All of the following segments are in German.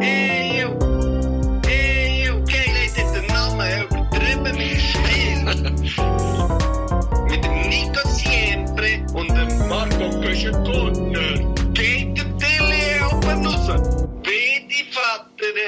Eeuw. Eeuw. Kijk, lees dit de namen übertrieben mit Spiel. mit dem Nico Siempre und dem Marco Köschen-Gurtner. Geht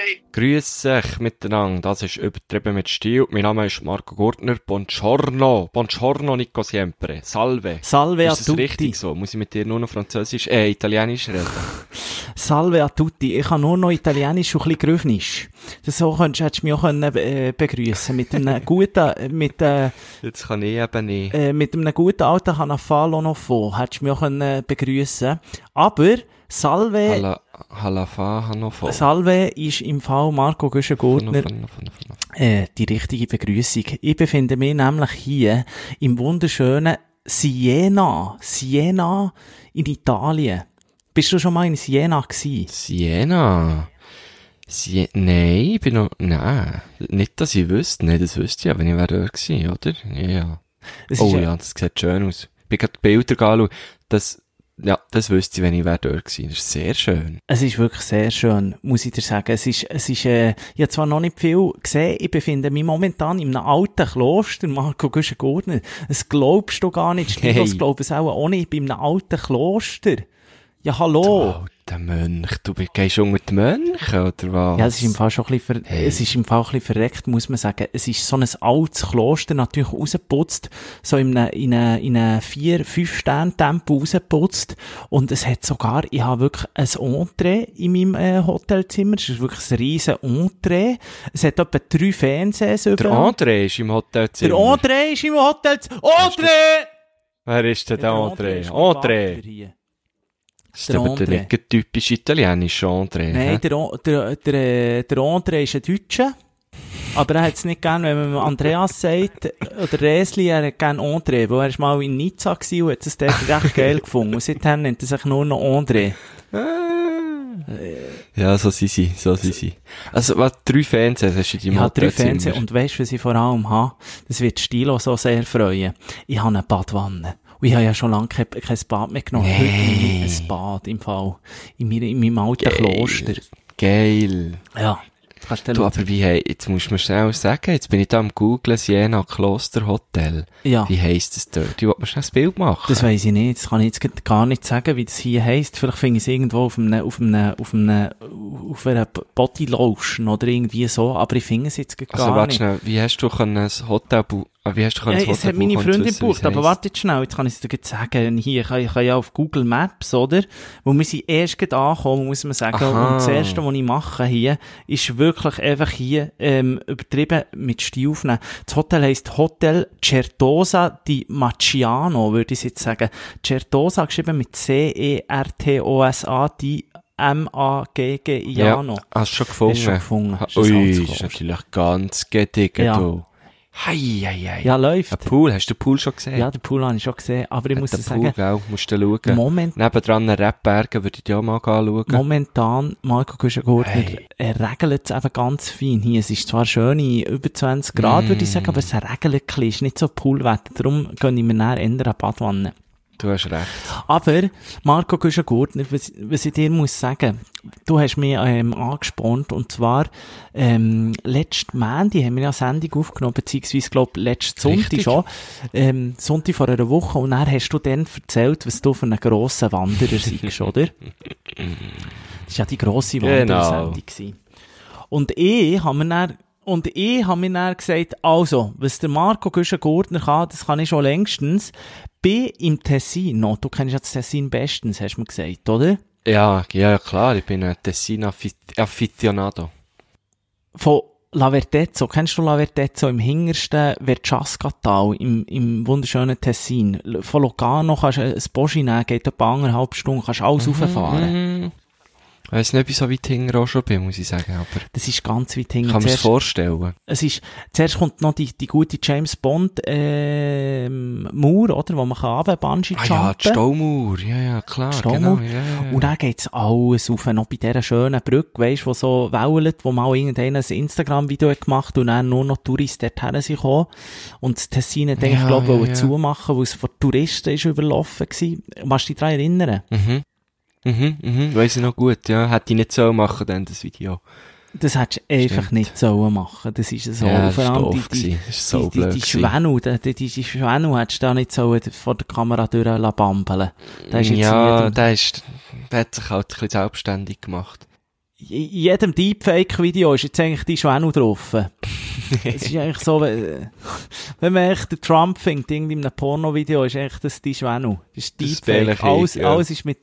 Ey. Grüß euch miteinander, das ist übertrieben mit Stil. Mein Name ist Marco Gurtner. Buongiorno. Buongiorno, Nico Siempre. Salve. Salve a ist das tutti. richtig so? Muss ich mit dir nur noch Französisch, äh, Italienisch reden? Salve a tutti. Ich kann nur noch Italienisch und ein bisschen Grüfnisch. Das so könntest, hättest du mich auch können, äh, begrüßen Mit einem guten, äh, mit, äh, Jetzt kann ich eben nicht. äh, mit einem guten alten Canafalo noch vor. Hättest du mich auch können begrüßen Aber, Salve, Hala, Halafa, Hannover. Salve ist im Fall Marco Güschen-Gurtner äh, die richtige Begrüßung. Ich befinde mich nämlich hier im wunderschönen Siena. Siena in Italien. Bist du schon mal in Siena gewesen? Siena. Sie nein, ich bin noch, nein. Nicht, dass ich wüsste. Nein, das wüsste ich ja, wenn ich wäre dort gewesen, oder? Ja. Es oh ja, das sieht schön aus. Ich bin gerade die Bilder anschauen. Das, ja, das wüsste ich, wenn ich wäre dort gewesen. Das ist sehr schön. Es ist wirklich sehr schön, muss ich dir sagen. Es ist, es ist, äh, ich habe zwar noch nicht viel gesehen, ich befinde mich momentan in einem alten Kloster, Marco Güschen-Gurtner. Das glaubst du gar nicht, Hey. Stilos glauben es auch, auch nicht, ich bin in einem alten Kloster. Ja, hallo. Der Mönch. Du bist- gehst unter die Mönche, oder was? Ja, es ist im Fall schon ein bisschen, ver Hey. es ist im Fall ein bisschen verreckt, muss man sagen. Es ist so ein altes Kloster, natürlich rausgeputzt, so in einem, in einem, in einem vier, fünf Sterne Tempo rausgeputzt. Und es hat sogar, ich habe wirklich ein Entree in meinem äh, Hotelzimmer. Es ist wirklich ein riesen Entree. Es hat etwa drei Fernsehs Der überall. André ist im Hotelzimmer. Der Entree ist im Hotelzimmer. Entree! Wer ist denn der André? André. Das ist Der aber der nicht typisch italienische André. Nein, der, der, der, der André ist ein Deutscher. Aber er hat es nicht gern, wenn man Andreas sagt, oder Resli, er hat gern André, weil er ist mal in Nizza gewesen und hat es dort recht geil gefunden. Und seitdem nennt er sich nur noch André. Ja, so sind sie, so sind sie. Also, was, drei Fernseher hast du in Ich deinem habe drei? Fernseher und weisst du, was ich vor allem habe? Das wird Stilo so sehr freuen. Ich habe eine Badwanne. Und ich habe ja schon lange kein, kein Bad mehr genommen. Heute nehme ich ein Bad im Fall. In, mir, in meinem alten Geil. Kloster. Geil. Ja. Kannst du Du, aber wie, hey, jetzt musst du mir schnell sagen, jetzt bin ich da am googlen, Siena Kloster Hotel. Ja. Wie heisst das dort? Ich wollte mir schnell ein Bild machen. Das weiss ich nicht. Das kann ich jetzt gar nicht sagen, wie das hier heisst. Vielleicht finde ich es irgendwo auf einem, auf einem, auf einem, auf einer Body Lotion oder irgendwie so. Aber ich finde es jetzt also, gar warte nicht. schnell, wie hast du ein Hotel, bu- ah, wie hast du Ja, es hat meine Freundin gebucht, aber heisst? warte jetzt schnell, jetzt kann ich es dir sagen. Hier, ich, kann- ich kann ja auf Google Maps, oder? Wo wir sind erst grad angekommen, muss man sagen. Aha. Und das erste, was ich mache hier, ist wirklich einfach hier, ähm, übertrieben mit Stil aufnehmen. Das Hotel heisst Hotel Certosa di Maciano, würde ich jetzt sagen. Certosa geschrieben mit C-E-R-T-O-S-A, di M-A-G-G-I-A-No. Ja, hast du schon gefunden? Hast du schon gefunden. Ui, ist natürlich ganz gediegen, Ja. du. Hei, hei, hei. Ja, läuft. Ein Pool, hast du den Pool schon gesehen? Ja, den Pool habe ich schon gesehen, aber ich muss den dir Pool, sagen, gell, musst du schauen. Moment, Nebendran einen Rapbergen würde ich dir auch mal anschauen. Momentan, Marco Güschen-Gurtner, Hey. er regelt es eben ganz fein hier. Es ist zwar schöne über 20 Grad, würde ich sagen, aber es regelt ein bisschen, ist nicht so Poolwetter. Darum gehen wir näher in eine Badwanne. Du hast recht. Aber, Marco Güschen-Gurtner, was, was ich dir muss sagen, du hast mich ähm, angespornt, und zwar, ähm, letzten Montag haben wir ja eine Sendung aufgenommen, beziehungsweise, glaub, letzten Sonntag Richtig. schon, ähm, Sonntag vor einer Woche, und dann hast du dann erzählt, was du für einen grossen Wanderer seist, oder? Das war ja die grosse Genau. Wandersendung. gewesen. Und ich habe mir dann, und ich habe mir dann gesagt, also, was der Marco Güschen-Gurtner kann, das kann ich schon längstens. Bin im Tessino, du kennst ja das Tessin bestens, hast du mir gesagt, oder? Ja, ja, klar, ich bin ein Tessin-Afficionado. Von La Vertezzo, kennst du La Vertezzo im hintersten Verciasca-Tal, im, im wunderschönen Tessin? Von Lugano kannst du ein Boschi nehmen, geht etwa anderthalb Stunden, kannst alles rauffahren. Ich weiss nicht, ob ich so weit hinten auch schon bin, muss ich sagen, aber Das ist ganz weit hinten. kann das Zuerst- vorstellen. Es ist, zuerst kommt noch die, die gute James Bond, ähm, Mauer, oder? Wo man kann runter Bungee Ah ja, die. Staumauer, ja, ja, klar, Staumauer. genau, ja, ja. Und dann geht's alles auf, noch bei dieser schönen Brücke, weisst, wo so wellelt, wo mal irgendeiner ein Instagram-Video hat gemacht und dann nur noch Touristen dorthin sind gekommen. Und das Tessin hat eigentlich, Ja, glaub ich, ja, ja. zumachen, weil es von Touristen ist überlaufen gewesen. Kannst du dich daran erinnern? Mhm. Mhm, mhm, weiss ich noch gut, ja. Hätte ich nicht so machen, dann das Video. Das hättest du einfach Stimmt. nicht sollen machen. Das ist so. ja, das Vor allem die, die. Das so die, die, blöd. die gewesen. Schwänu, die, die, die Schwänu hättest du da nicht sollen vor der Kamera durchbambeln ist jetzt ja, der, ist, der hat sich halt ein bisschen selbstständig gemacht. in jedem Deepfake-Video ist jetzt eigentlich die Schwänu drauf. Es ist eigentlich so, wenn, wenn man echt den Trump findet, irgendwie in einem Porno-Video, ist eigentlich das die Schwänu. Das ist Das Deepfake. Bällchen, Alles, ja. alles ist mit,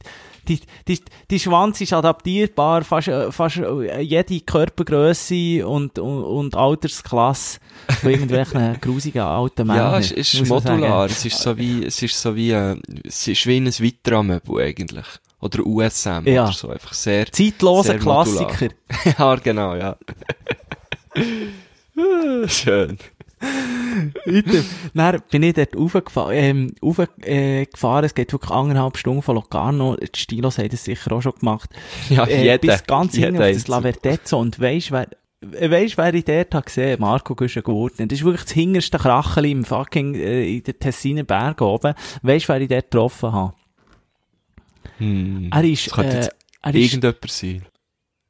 die, die, die Schwanz ist adaptierbar, fast, äh, fast äh, jede Körpergröße und, und, und Altersklasse von irgendwelchen grusigen alten Männern. ja, es ist modular. Es ist so wie, es ist so wie, äh, es ist wie ein Vitra-Möbel eigentlich. Oder USM Ja. oder so. Einfach sehr, Zeitloser Sehr. Klassiker. ja, genau, ja. Schön. Dann bin ich dort raufgefahren, ähm, raufgefahren. Äh, gefahren. es geht wirklich anderthalb Stunden von Locarno. Die Stilos haben das sicher auch schon gemacht. Ja, äh, jeder. bis ganz hinten jeder auf das. Lavertezzo. Und weisst, wer, äh, weisst, wer ich dort habe gesehen? Marco Güschen-Gurten. Das ist wirklich das hinterste Kracheli im fucking, äh, in den Tessiner Bergen oben. Weisst, wer ich dort getroffen habe? Hm. Er ist, Das könnte äh, jetzt er ist, irgendjemand sein.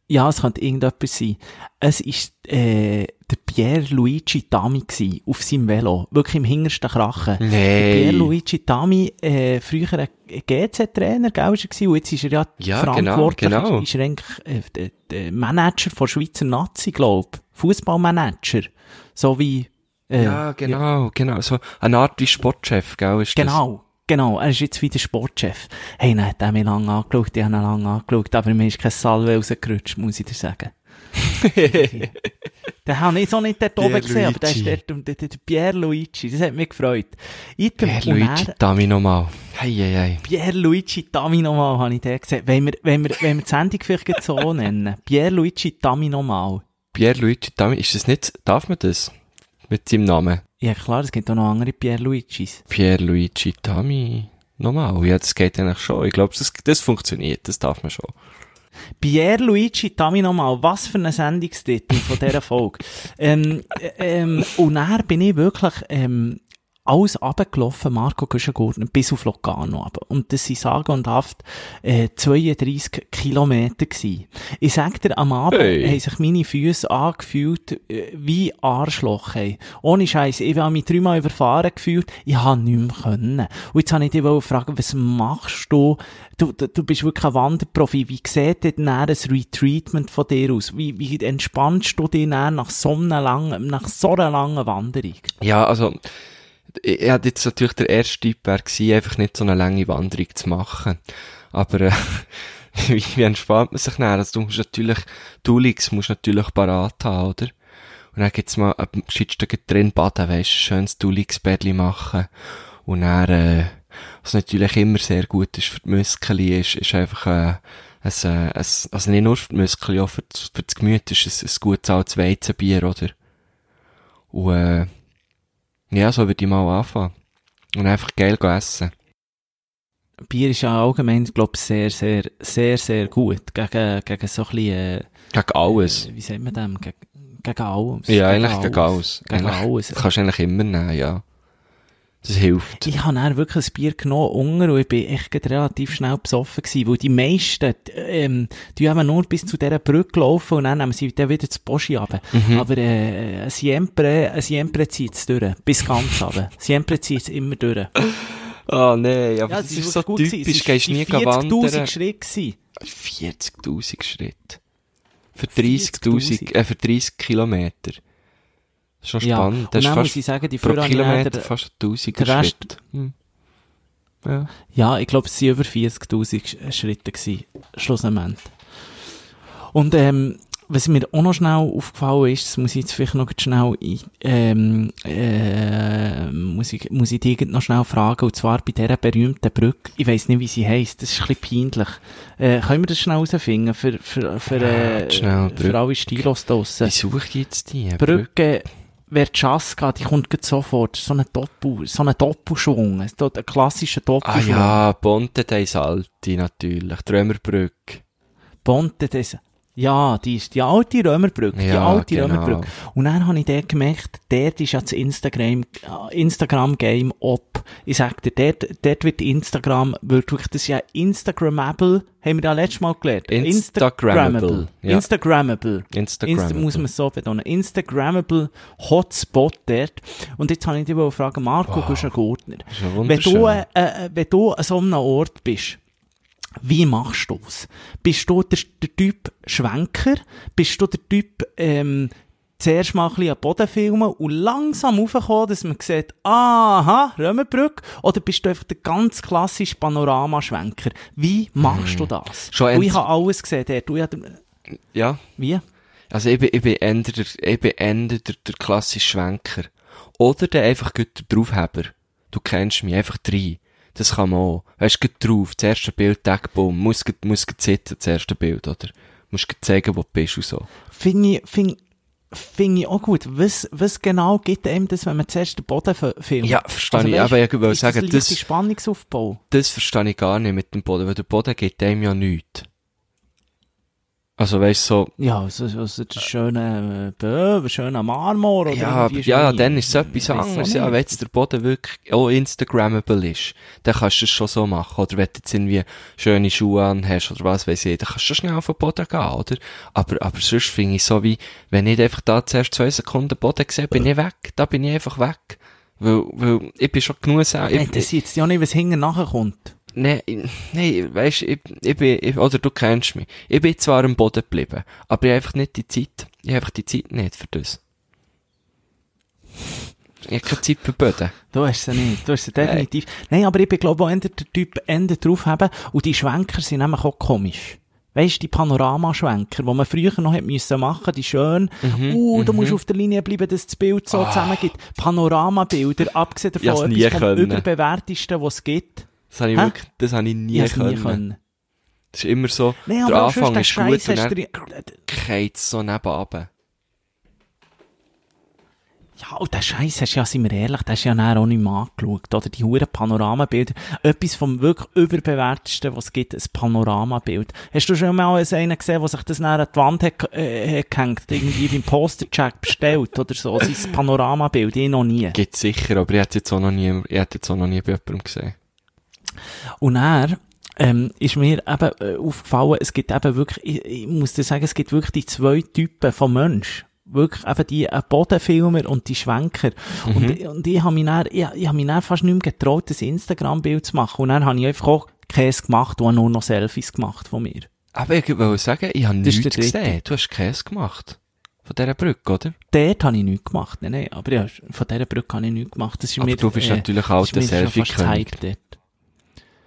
ja, es könnte irgendjemand sein. Es ist, äh, der Pierluigi Tami gsi auf seinem Velo. Wirklich im hintersten Krachen. Nee. Pierluigi Tami, äh, früher ein GC-Trainer, gell, ist er gewesen, und jetzt ist er ja, Ja, verantwortlich, genau, genau. ist er eigentlich, äh, der, der Manager von Schweizer Nazi, glaub. Fußballmanager. So wie, äh, Ja, genau, genau. So eine Art wie Sportchef, gell, ist Genau, genau. Er ist jetzt wieder Sportchef. Hey, nein, hat er mich lange angeschaut, ich habe ihn lange angeschaut, aber mir ist kein Salve rausgerutscht, muss ich dir sagen. Den habe ich so nicht dort oben gesehen, aber der ist dort, der, der, der Pierluigi, das hat mich gefreut. Und Luigi, Dami nochmal. Hei, hei, hei. Pierluigi Tami nochmal, habe ich den gesehen. Wenn wir, wenn wir, wenn wir die Sendung vielleicht so nennen. Pierluigi Tami nochmal. Pierluigi Dami, ist das nicht, darf man das? Mit seinem Namen? Ja klar, es gibt auch noch andere Pierluigis. Pierluigi Dami. Nochmal. Ja, das geht eigentlich schon. Ich glaube, das, das funktioniert. Das darf man schon. Pierluigi Tami nochmal, was für ein Sendungstitel von dieser Folge. ähm, äh, ähm, und dann bin ich wirklich, ähm, alles runtergelaufen, Marco Güschengurten, bis auf Locarno runter. Und das sind sage und haft, äh, 32 Kilometer gewesen. Ich sag dir, am Abend Hey. haben sich meine Füße angefühlt, äh, wie Arschloch, hey. Ohne Scheiß, ich habe mich dreimal überfahren gefühlt, ich habe nichts mehr können. Und jetzt habe ich dich fragen, was machst du? Du, du, du bist wirklich ein Wanderprofi. Wie sieht denn ein Retreatment von dir aus? Wie, wie entspannst du dich nach so einer langen, nach so einer langen Wanderung? Ja, also, ich, hatte jetzt natürlich der erste Typ wäre gewesen, einfach nicht so eine lange Wanderung zu machen. Aber, äh, wie, wie entspannt man sich dann? Also, du musst natürlich, Dulix musst natürlich parat haben, oder? Und dann gibt's mal, ein Schiedstück drin baden, weisst, ein schönes Dulix-Bettli machen. Und dann, äh, was natürlich immer sehr gut ist für die Muskeln, ist, ist einfach, äh, ein, äh, ein, also nicht nur für die Muskeln, auch für das, für das Gemüt ist es ein gutes altes Weizenbier, oder? Und, äh, ja, so würde ich mal anfangen. Und einfach geil essen. Bier ist ja allgemein, glaube ich, sehr, sehr, sehr, sehr gut. Gegen, gegen so ein bisschen, äh, Gegen alles. äh, wie sagt man dem? Gegen, gegen alles. Ja, eigentlich gegen alles. Gegen Eigentlich alles. kannst du eigentlich immer nehmen, ja. Das hilft. Ich habe dann wirklich ein Bier genommen, unter, und ich bin echt relativ schnell besoffen gewesen, weil die meisten, ähm, die haben nur bis zu dieser Brücke laufen und dann nehmen sie dann wieder das Boschi runter. Mhm. Aber, äh, Siempre, ein Siempre zieht es durch. Bis ganz runter. Siempre zieht es immer durch. Oh nee, aber Ja, das es ist so gut typisch, gehst nie 40'000 wandern. Schritte gewesen. 40'000 Schritte. Für 30'000, äh, für 30 Kilometer. Schon Ja, spannend. und Das dann muss ich sagen, die pro ich Kilometer fast 1000 der Rest- Schritte. Hm. Ja. Ja, ich glaube, es waren über 40.000 Sch- Schritte gewesen, schlussendlich. Und, ähm, was mir auch noch schnell aufgefallen ist, das muss ich jetzt vielleicht noch schnell, ähm, äh, muss ich, muss ich dich noch schnell fragen, und zwar bei dieser berühmten Brücke, ich weiss nicht, wie sie heisst, das ist ein bisschen peinlich. Äh, können wir das schnell herausfinden, für, für, für, Ja, äh, schnell, für Brücke. alle Stilos draussen? Wie suche ich jetzt die? Brücke Verchaska, die kommt grad sofort. So ein Doppel, so ein Doppelschwung. Ein, klassischer Ah Doppelschwung. ja, Ponte dei Salti natürlich. Trömerbrücke. Ponte des, Ja, die ist die alte Römerbrücke, die Ja, alte genau. Römerbrücke. Und dann habe ich dort gemerkt, dort ist ja das Instagram, äh, Instagram-Game ob. Ich sag dir, dort, dort wird Instagram, wirklich, das ist ja Instagrammable, haben wir ja letztes Mal gelernt. Instagrammable, ja. Instagrammable. Instagrammable. Insta muss man so betonen. Instagrammable Hotspot dort. Und jetzt habe ich dich fragen, Marco Wow. Guschen-Gurtner. ist ja Wenn wunderschön. du, äh, äh, wenn du an so einem Ort bist, wie machst du es? Bist du der, der Typ Schwenker? Bist du der Typ, ähm, zuerst mal ein bisschen am Boden filmen und langsam raufkommen, dass man sieht, aha, Römerbrücke? Oder bist du einfach der ganz klassische Panoramaschwenker? Wie machst du das? Hm. Schon und ich habe alles gesehen dort. Du, ja, Ja. wie? Also ich bin, ich bin eher der, ich bin eher der, der klassische Schwenker. Oder der einfach der Draufheber. Du kennst mich, einfach drei. Das kann man auch. Weißt du, drauf, das erste Bild, Tag, bumm, muss, gut- muss gut sitzen, das erste Bild, oder? Musst gut zeigen, wo du bist und so. Finde ich, finde finde ich auch gut. Was, was genau gibt einem das, wenn man zuerst den Boden fi- filmt? Ja, verstehe ich. weisst, Aber ich ist sagen, das, das- das Spannungsaufbau. Das verstehe ich gar nicht mit dem Boden, weil der Boden gibt einem ja nichts. Also weißt du, so, Ja, also, also der schöne äh, Böwe, schöner Marmor oder ja, aber, ja, dann ist es etwas Ich anderes. Ja, wenn jetzt der Boden wirklich auch Instagrammable ist, dann kannst du es schon so machen. Oder wenn du jetzt irgendwie schöne Schuhe an hast oder was weiß ich, dann kannst du schon schnell auf den Boden gehen, oder? Aber, aber sonst finde ich so wie, wenn ich einfach da zuerst zwei Sekunden Boden sehe, bin ich weg. Da bin ich einfach weg. Weil, weil, ich bin schon genug selber. Nein, das ist jetzt ja nicht, was hinten nachher kommt. Nein, nein, weisst, ich, ich bin, ich, oder du kennst mich. Ich bin zwar am Boden geblieben, aber ich habe einfach nicht die Zeit. Ich habe einfach die Zeit nicht für das. Ich habe keine Zeit für Böden. Du hast sie nicht. Du hast sie definitiv. Nein, aber ich bin, glaube ich, auch der Typ Ende drauf haben. Und die Schwenker sind nämlich auch komisch. Weißt du, die Panoramaschwenker, die man früher noch hätte müssen machen, die schön, Mhm, uh, du musst auf der Linie bleiben, dass das Bild so zusammengeht. Panoramabilder, abgesehen Ich hab's davon, etwas vom überbewertesten, was es gibt. Das habe ich Hä? wirklich, das habe ich nie, Ich können. nie können. Das ist immer so, Nein, der Anfang ist gut Scheiß und hast dann geht es so nebenan. Ja, und der Scheiß hast du ja, sind wir ehrlich, das hast du ja nachher auch nicht mehr angeschaut, oder? Die huren Panoramabilder. Etwas vom wirklich überbewertesten, was es gibt, ein Panoramabild. Hast du schon mal einen gesehen, der sich das nachher an die Wand hat, äh, gehängt, irgendwie beim Postercheck bestellt oder so? Sein Panoramabild, ich noch nie. Gibt sicher, aber ich hätte jetzt auch noch nie, ich hätte jetzt auch noch nie bei jemandem gesehen. Und er ähm, ist mir eben äh, aufgefallen, es gibt eben wirklich, ich, ich muss dir sagen, es gibt wirklich die zwei Typen von Mensch. Wirklich eben die äh, Bodenfilmer und die Schwenker. Und, und ich habe mich dann, ich, ich hab mich dann fast nicht mehr getraut, das Instagram-Bild zu machen. Und dann habe ich einfach auch Käse gemacht und nur noch Selfies gemacht von mir. Aber ich wollte sagen, ich habe Das nichts der gesehen. Du hast Käse gemacht. Von dieser Brücke, oder? Dort habe ich nichts gemacht. Nein, nein, aber ja, von dieser Brücke habe ich nichts gemacht. Das ist Aber mir, du bist äh, natürlich das alter ist mir schon fast Selfie-König. zu hype dort.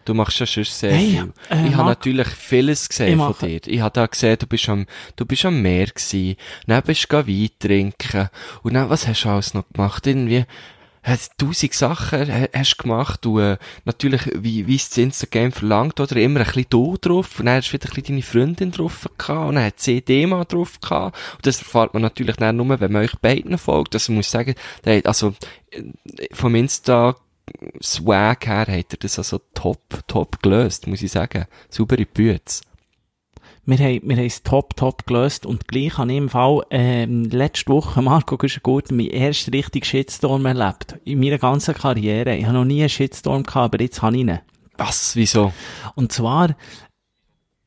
Du machst ja schon sehr Hey, viel. äh, ich habe natürlich vieles gesehen von dir. Ich habe da gesehen, du bist am, du bist am Meer gewesen. Dann bist du Wein trinken. Und dann, was hast du alles noch gemacht? Irgendwie, hast tausend Sachen ha- hast gemacht. Du, äh, natürlich, wie, wie es das Instagram verlangt, oder? Immer ein bisschen du drauf. Und dann hast du wieder ein bisschen deine Freundin drauf gehabt. Und dann hat sie Thema drauf gehabt. Und das erfahrt man natürlich dann nur, wenn man euch beiden folgt. Also, ich muss sagen, also, äh, vom Insta, Swag her hat er das also top, top gelöst, muss ich sagen. Saubere Bütze. Wir haben, wir haben es top, top gelöst und gleich habe ich im Fall, ähm, letzte Woche, Marco gut, meinen ersten richtigen Shitstorm erlebt. In meiner ganzen Karriere. Ich habe noch nie einen Shitstorm gehabt, aber jetzt habe ich ihn. Was? Wieso? Und zwar,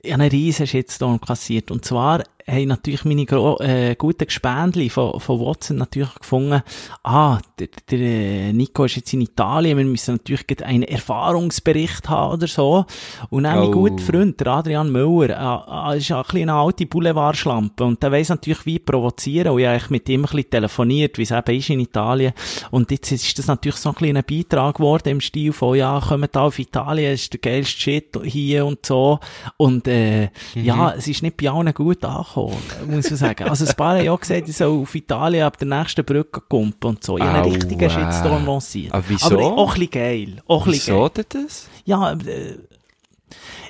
ich habe einen riesen Shitstorm kassiert. Und zwar haben natürlich meine gro äh, guten Gespendli von, von Watson natürlich gefunden, ah, der, der äh, Nico ist jetzt in Italien, wir müssen natürlich einen Erfahrungsbericht haben oder so. Und dann mein Oh. guter Freund, der Adrian Müller, äh, äh, ist ein bisschen eine alte Boulevardschlampe und der weiss natürlich, wie provozieren. Und ich habe mit ihm ein bisschen telefoniert, wie es eben ist in Italien. Und jetzt ist das natürlich so ein kleiner Beitrag geworden im Stil von, ja, kommt da auf Italien, ist der geilste Shit hier und so. Und, äh, ja, es ist nicht bei allen gut angekommen, muss man sagen. Also, ein paar haben ja gesagt, ich soll auf Italien ab der nächsten Brücke kumpen und so. Ich habe einen richtigen Shitstorm lanciert. Aber wieso? Aber auch ein bisschen geil. Auch ein bisschen Wieso geil. denn das? Ja, äh,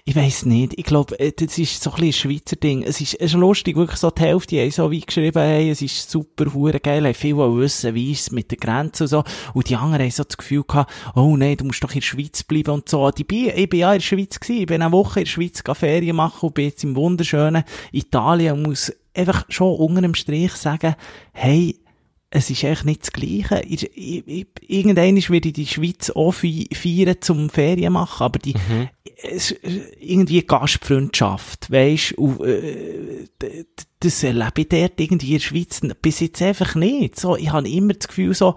Ich weiss nicht. Ich glaube, äh, das ist so ein bisschen ein Schweizer Ding. Es ist, es ist lustig, wirklich so die Hälfte haben so wie geschrieben, hey, es ist super, hure geil, haben viel wissen, wie ist es mit der Grenze und so. Und die anderen haben so das Gefühl gehabt, oh nein, du musst doch in der Schweiz bleiben und so. Ich bin, ich bin ja in der Schweiz gewesen. Ich bin eine Woche in der Schweiz Ferien machen und bin jetzt im wunderschönen Italien und muss einfach schon unter dem Strich sagen, hey, es ist echt nicht das Gleiche. Ich, ich, ich, irgendwann werde ich die Schweiz auch feiern zum Ferien machen, aber die, mhm. Es, irgendwie Gastfreundschaft, weisst, und, äh, das erlebe ich dort irgendwie in der Schweiz bis jetzt einfach nicht. So, ich habe immer das Gefühl so,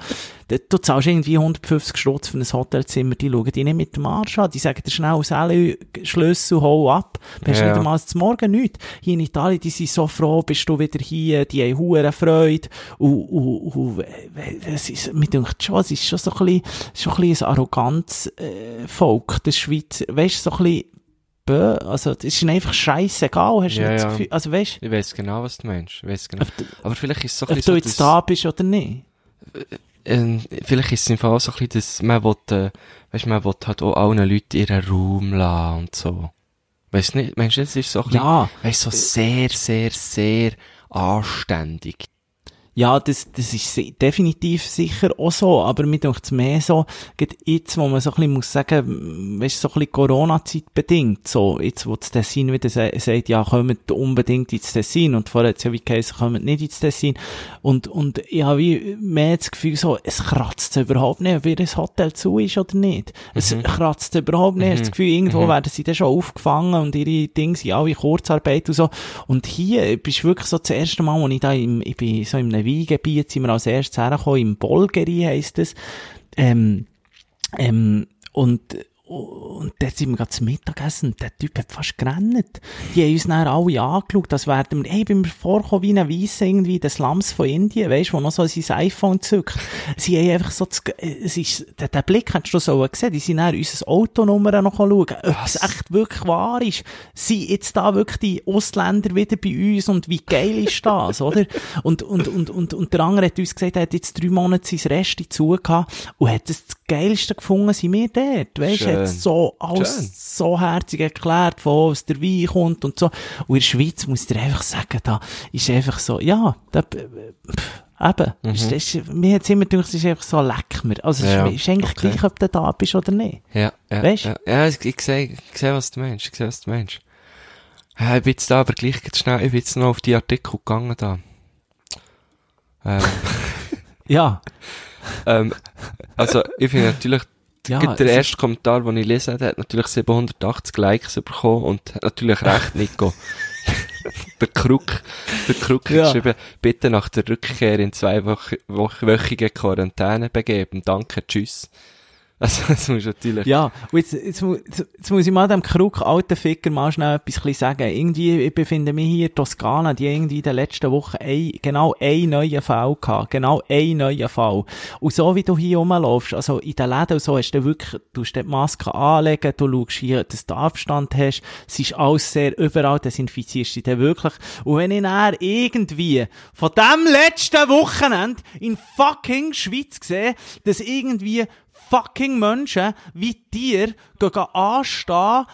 du zahlst irgendwie 150 Stutz für ein Hotelzimmer, die schauen die nicht mit dem Arsch an, die sagen dir schnell alle Schlüssel, hau ab, du hast ja. nicht einmal zum Morgen nichts. Hier in Italien, die sind so froh, bist du wieder hier, die haben hohe Freude und, und, und es ist, mir denkt schon, es ist schon so ein bisschen, schon ein bisschen ein arrogantes äh, Volk, das Schweiz, weißt du, so ein bisschen bö, also, das ist ihnen einfach scheißegal, hast du ja, nicht ja. das Gefühl, also weißt Ich weiß genau, was du meinst. Ich weiss genau. du, Aber vielleicht ist es so ein ob bisschen du so, jetzt da bist oder nicht. ähm, vielleicht ist es im Fall auch so ein bisschen, dass man will, äh, weißt, man will halt auch allen Leuten ihren Raum lassen und so. Weißt nicht, meinst du, es ist so ein bisschen, Ja, weißt, so sehr, sehr, sehr anständig. Ja, das, das ist definitiv sicher auch so, aber mir denkt es mehr so, gerade jetzt, wo man so ein bisschen muss sagen, weißt du, so ein bisschen Corona-Zeit bedingt, so, jetzt, wo das Tessin wieder sa sagt, ja, kommt unbedingt ins Tessin, und vorher hat es ja wie geheißen, kommt nicht ins Tessin, und, und ich habe wie mehr das Gefühl so, es kratzt überhaupt nicht, ob ihr das Hotel zu ist oder nicht. Es kratzt überhaupt nicht, ich habe das Gefühl, irgendwo werden sie dann schon aufgefangen und ihre Dinge sind alle Kurzarbeit und so. Und hier bist du wirklich so das erste Mal, wo ich da im, ich bin so in einem Weingebiet, sind wir als erstes hergekommen, im Bolgeri heisst es, ähm, ähm, und, und dort sind wir gerade zum Mittagessen der Typ hat fast gerannt. Die haben uns dann alle angeschaut, das werden wir, hey, bin mir vorgekommen wie ein Weisse irgendwie, des Slums von Indien, weisst du, wo noch so sein iPhone zückt. Sie haben einfach so, das, es ist, den, den Blick hättest du so gesehen, die sind dann unser Autonummer noch schauen, ob es echt wirklich wahr ist. Sind jetzt da wirklich die Ausländer wieder bei uns und wie geil ist das, oder? Und, und, und, und, und der andere hat uns gesagt, er hat jetzt drei Monate sein Rest dazu gehabt und hat das, das Geilste gefunden, sind wir dort, weisst du, Hat so alles Schön. so herzig erklärt, von wo aus der Wein kommt und so. Und in der Schweiz muss ich dir einfach sagen, da ist einfach so, ja, da, pff, eben, ist, das, mir hat immer gedacht, es ist einfach so, leck mir. Also, es Mhm. Ja, ist, ist eigentlich okay. gleich, ob du da bist oder nicht. Ja, ja. Weisst? Ja, ja ich, ich sehe, ich sehe, was du meinst. Ich sehe, was du meinst. Ja, ich bin jetzt da, aber gleich schnell, ich bin jetzt noch auf die Artikel gegangen da. Ähm, Ja, ähm, also, ich finde natürlich, ja. Der erste Kommentar, den ich lese, der hat natürlich 780 Likes bekommen und hat natürlich recht, Nico. der Krug, der Krug Ja. geschrieben, bitte nach der Rückkehr in zwei wochwöchige Quarantäne begeben. Danke, tschüss. Also, das muss natürlich, Ja, und jetzt, jetzt, jetzt, jetzt muss ich mal dem Krug alten Ficker mal schnell etwas sagen. Irgendwie, ich befinde mich hier in Toskana, die irgendwie in den letzten Wochen ein, genau einen neuen Fall gehabt. Genau einen neuen Fall. Und so wie du hier rumlaufst, also in den Läden und so, hast du wirklich, du hast die Maske anlegen, du schaust hier, dass du Abstand hast. Es ist alles sehr überall, desinfizierst du dich wirklich. Und wenn ich dann irgendwie von dem letzten Wochenende in fucking Schweiz sehe, dass irgendwie fucking Menschen wie dir gehen anstehen,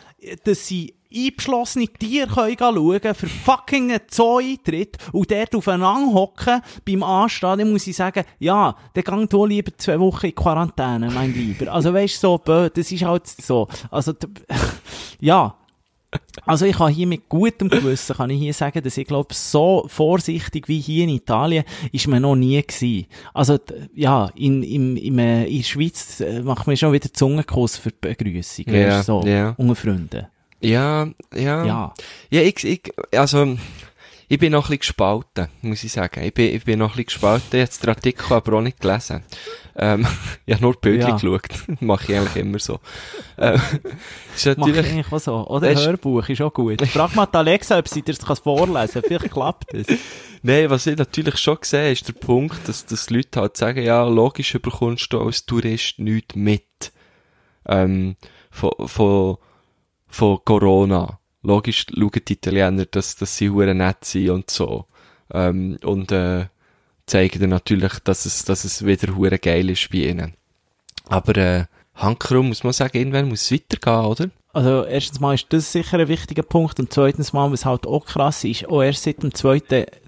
dass sie eingeschlossene Tiere können schauen können, für fucking einen Zoo-Eintritt und dort aufeinander hocken beim Anstehen, dann muss ich sagen, ja, dann gang du lieber zwei Wochen in Quarantäne, mein Lieber. Also weisst so, bö, das ist halt so. Also, ja. Also ich kann hier mit gutem Gewissen kann ich hier sagen, dass ich glaube, so vorsichtig wie hier in Italien ist man noch nie gewesen. Also ja, in, in, in, äh, in der Schweiz äh, macht man schon wieder Zungenkuss für die Begrüßung, Ja, weisst du, so, ja. unter Freunden. ja, ja. Ja. Ja, ich, ich, also, ich bin noch ein bisschen gespalten, muss ich sagen. Ich bin, ich bin noch ein bisschen gespalten. Ich habe den Artikel aber auch nicht gelesen. Ähm, ich habe nur die Bilder Ja. geschaut. Mache ich eigentlich immer so. Ähm, ist Mach ich natürlich, eigentlich auch so. Oder Weisst- Hörbuch ist auch gut. Frag mal die Alexa, ob sie dir das vorlesen kann. Vielleicht klappt es. Nein, was ich natürlich schon sehe, ist der Punkt, dass, dass Leute halt sagen, ja, logisch bekommst du als Tourist nichts mit, ähm, von, von, von Corona. Logisch schauen die Italiener, dass, dass sie hure nett sind und so. Ähm, und, äh, zeigen dann natürlich, dass es, dass es wieder hure geil ist bei ihnen. Aber, äh, Hankerum muss man sagen, irgendwann muss es weitergehen, oder? Also erstens mal ist das sicher ein wichtiger Punkt und zweitens mal, was halt auch krass ist, auch erst seit dem 2.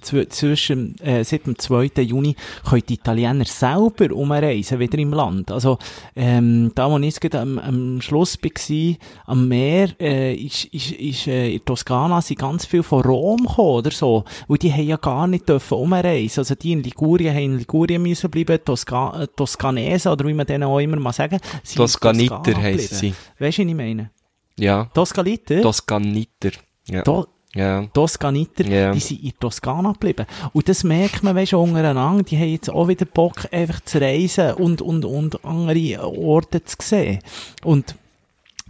zw- zwischen, äh, seit dem 2. Juni können die Italiener selber umreisen, wieder im Land. Also, ähm, da, wo ich jetzt gerade am, am Schluss war, am Meer, äh, ist, ist, ist, äh, in Toskana sind ganz viel von Rom gekommen, oder so. Und die haben ja gar nicht dürfen umreisen. Also, die in Ligurien haben in Ligurien müssen bleiben, Toska, äh, Toskanesen, oder wie man denen auch immer mal sagen, Toskaniter geblieben. sie. Weißt du, was ich meine? Ja. Toskaniter? Toskaniter. Ja. To ja. Toskaniter, Ja. die sind in Toskana geblieben. Und das merkt man, weisst du, untereinander, die haben jetzt auch wieder Bock, einfach zu reisen und, und, und andere Orte zu sehen. Und,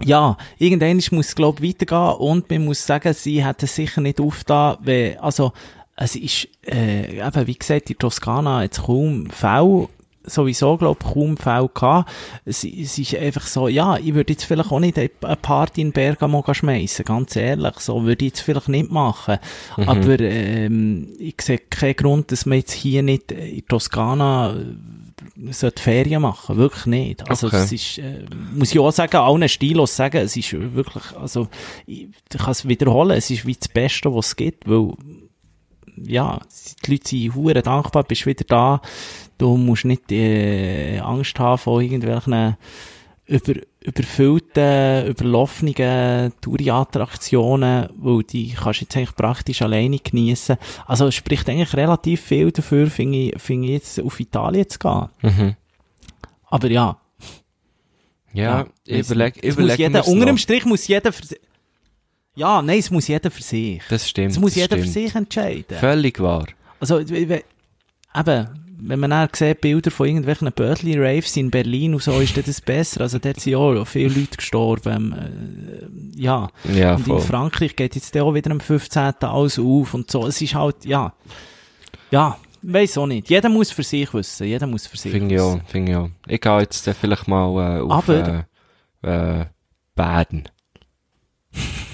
ja, irgendwann muss es, glaub ich, weitergehen und man muss sagen, sie hätten sicher nicht aufgetan, weil, also, es ist, äh, eben, wie gesagt, in Toskana jetzt kaum Fälle, sowieso, glaub ich, kaum Fälle gehabt. Es, es ist einfach so, ja, ich würde jetzt vielleicht auch nicht eine Party in Bergamo schmeißen, ganz ehrlich, so würde ich jetzt vielleicht nicht machen. Aber, ähm, ich sehe keinen Grund, dass man jetzt hier nicht in Toskana äh, sollte Ferien machen, wirklich nicht. Also Okay. es ist, äh, muss ich auch sagen, allen Stilos sagen, es ist wirklich, also ich, ich kann es wiederholen, es ist wie das Beste, was es gibt, weil ja, die Leute sind hure dankbar, bist wieder da, du musst nicht äh, Angst haben vor irgendwelchen über, überfüllten, überlaufenden Touri-Attraktionen, weil die kannst du jetzt eigentlich praktisch alleine geniessen. Also es spricht eigentlich relativ viel dafür, finde ich, finde ich jetzt auf Italien zu gehen. Mhm. Aber ja, Ja, weiss überleg. Es muss überleg jeder, unter dem. Strich muss jeder für ja, nein, es muss jeder für sich. Das stimmt. Es muss jeder für stimmt. sich entscheiden. Völlig wahr. Also, eben, wenn man dann sieht, Bilder von irgendwelchen Bötli-Raves in Berlin und so, ist das besser. Also, dort sind auch viele Leute gestorben. Äh, ja. Ja, und in voll. Frankreich geht jetzt auch wieder am 15. alles auf und so. Es ist halt, ja. Ja, weiss auch nicht. Jeder muss für sich wissen. Jeder muss für sich Finde wissen. finde ich auch. Ich gehe jetzt vielleicht mal äh, auf Aber- äh, äh, Baden.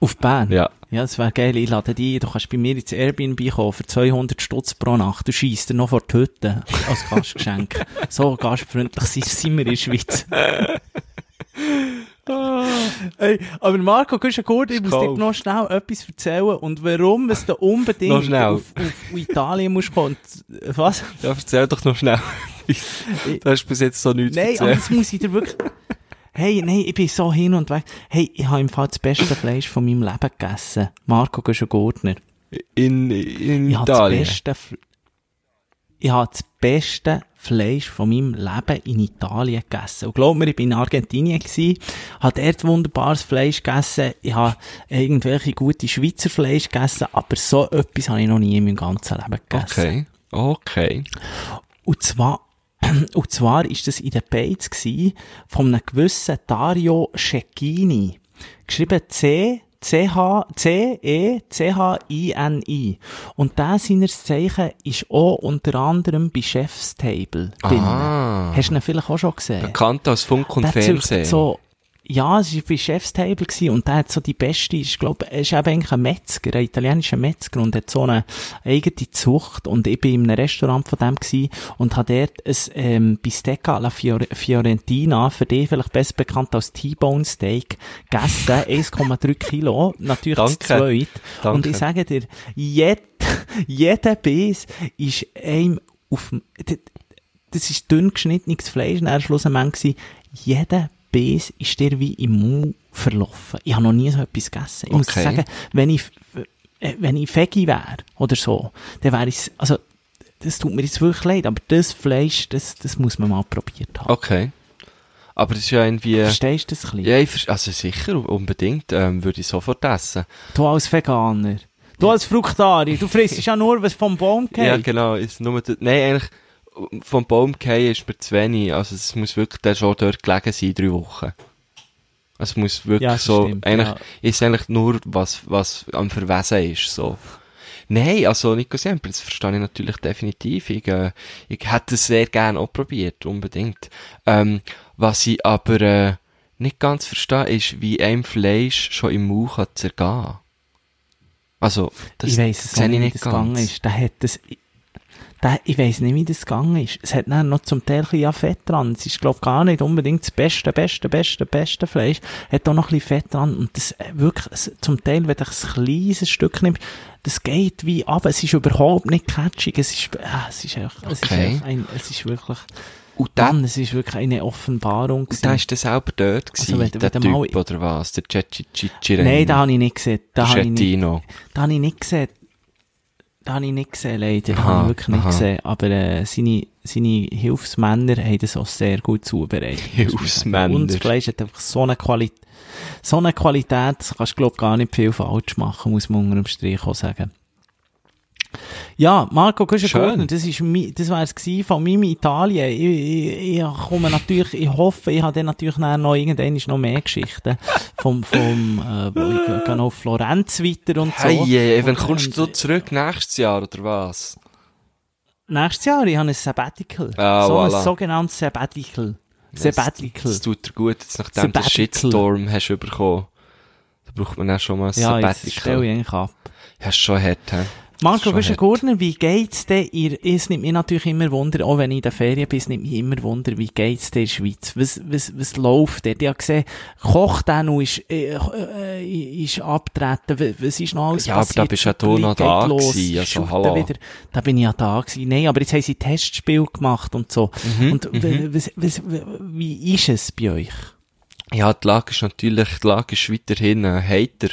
Auf Bern? Ja. Ja, das wäre geil. Ich lade dich, du kannst bei mir ins Airbnb kommen für 200 Stutz pro Nacht. Du schießt dir noch vor die Hütte als Gastgeschenk. so gastfreundlich sind, wir in der Schweiz. Hey, aber Marco, du gut, ich muss dir Kauf. noch schnell etwas erzählen und warum es da unbedingt auf, auf Italien muss kommen. Und, äh, Was? Ja, erzähl doch noch schnell. du hast bis jetzt so nichts Nein, aber erzählt. das muss ich dir wirklich... Hey, nein, ich bin so hin und weg. Hey, ich habe im Fall das beste Fleisch von meinem Leben gegessen. Marco Göschen-Gurtner. In, in Ich habe das Italien. beste, ich habe das beste Fleisch von meinem Leben in Italien gegessen. Und glaub mir, ich bin in Argentinien gsi, habe dort wunderbares Fleisch gegessen, ich habe irgendwelche gute Schweizer Fleisch gegessen, aber so etwas habe ich noch nie in meinem ganzen Leben gegessen. Okay. Okay. Und zwar, und zwar ist das in den Bates gsi von einem gewissen Dario Cecchini. Geschrieben C, C-H, C-E, C-H-I-N-I. Und der seines Zeichen ist auch unter anderem bei Chef's Table drin. Ah. Hast du ihn vielleicht auch schon gesehen? Bekannt als Funk und der Fernsehen. so, ja, es war bei Chef's Table gewesen, und der hat so die beste, ich glaube, er ist eben eigentlich ein Metzger, ein italienischer Metzger und hat so eine eigene Zucht und ich bin in einem Restaurant von dem gewesen und habe dort ein ähm, Bistecca alla Fior Fiorentina, für dich vielleicht besser bekannt als T-Bone Steak, gegessen, 1,3 Kilo, natürlich Danke. zu zweit. Danke. Und ich sage dir, jed, jeder Biss ist einem auf, dem- das ist dünn geschnittenes Fleisch, und er war schlussendlich, jeder Biss ist dir wie im Mund verlaufen. Ich habe noch nie so etwas gegessen. Ich muss Okay. sagen, wenn ich, äh, wenn ich Veggie wäre, oder so, dann wäre ich, also, das tut mir jetzt wirklich leid, aber das Fleisch, das, das muss man mal probiert haben. Okay. Aber das ist ja irgendwie... Verstehst du das ein bisschen? Ja, also sicher, unbedingt, ähm, würde ich sofort essen. Du als Veganer. Du als Fruktari, du frisst ja nur, was vom Baum geht. Ja, genau, ist nur, nein, eigentlich, vom Baum fallen ist mir zu wenig, also es muss wirklich dann schon dort gelegen sein, drei Wochen. Es muss wirklich Ja, das so, stimmt, eigentlich, ja. ist eigentlich nur, was, was am Verwesen ist, so. Nein, also Nico Siempre, das verstehe ich natürlich definitiv. Ich, äh, ich hätte es sehr gerne auch probiert, unbedingt. Ähm, was ich aber äh, nicht ganz verstehe, ist, wie einem Fleisch schon im Mund kann zergehen. Also, das ich weiss es sehe ich nicht, das ganz. ist. Der hat das, der, ich weiss nicht, wie das gegangen ist. Es hat dann noch zum Teil ein bisschen Fett dran. Es ist, glaub gar nicht unbedingt das beste, beste, beste, beste Fleisch. Hat auch noch ein bisschen Fett dran. Und das, äh, wirklich, zum Teil, wenn du ein kleines Stück nimmst, das geht wie ab. Es ist überhaupt nicht catchig. Es ist, äh, es ist einfach, es Okay. ist ein, es ist wirklich, Und der, Mann, es ist wirklich eine Offenbarung und der ist dann selber dort gewesen, Also wenn der wenn du mal- Typ, oder was? Der Cecchi Nein, da habe ich nicht gesehen. Da habe ich nicht, da habe ich nicht gesehen. Da habe ich nicht gesehen, leider. Aha, habe ich wirklich nicht aha. gesehen. Aber äh, seine, seine Hilfsmänner haben das auch sehr gut zubereitet. Hilfsmänner. Und das Fleisch hat einfach so eine Qualität, so eine Qualität, das kannst du, glaub gar nicht viel falsch machen, muss man unter dem Strich auch sagen. Ja, Marco Schön. Guschen das ist das wär's gewesen von meinem Italien. Ich, ich, ich komme natürlich, ich hoffe, ich habe dann natürlich noch irgendwann noch mehr Geschichten vom, vom, äh, ich gehe noch auf Florenz weiter und so. Hey, wann Und- kommst du zurück? Nächstes Jahr, oder was? Nächstes Jahr, ich habe ein Sabbatical. Ah, so voilà. ein sogenanntes Sabbatical. Sabbatical. Das, das tut dir gut, jetzt nachdem du den. Shitstorm hast du bekommen. Da braucht man dann schon mal ein ja, Sabbatical. stelle ich eigentlich ab. Hast schon hart, hä? Marco Guschen hart. Gurner, wie geht's dir? Ihr, es nimmt mich natürlich immer Wunder, auch wenn ich in der Ferien bin, es nimmt mich immer Wunder, wie geht's dir in der Schweiz? Was, was, was läuft dort? Ich habe gesehen, Kochdennu ist, äh, äh, ist abgetreten. Was- ist noch alles Ja, aber passiert? da bist ja du noch da los. gewesen, also hallo. Wieder. Da bin ich ja da gewesen. Nein, aber jetzt haben sie Testspiel gemacht und so. Mhm, und w- was, was, wie ist es bei euch? Ja, die Lage ist natürlich, die Lage ist weiterhin äh, heiter.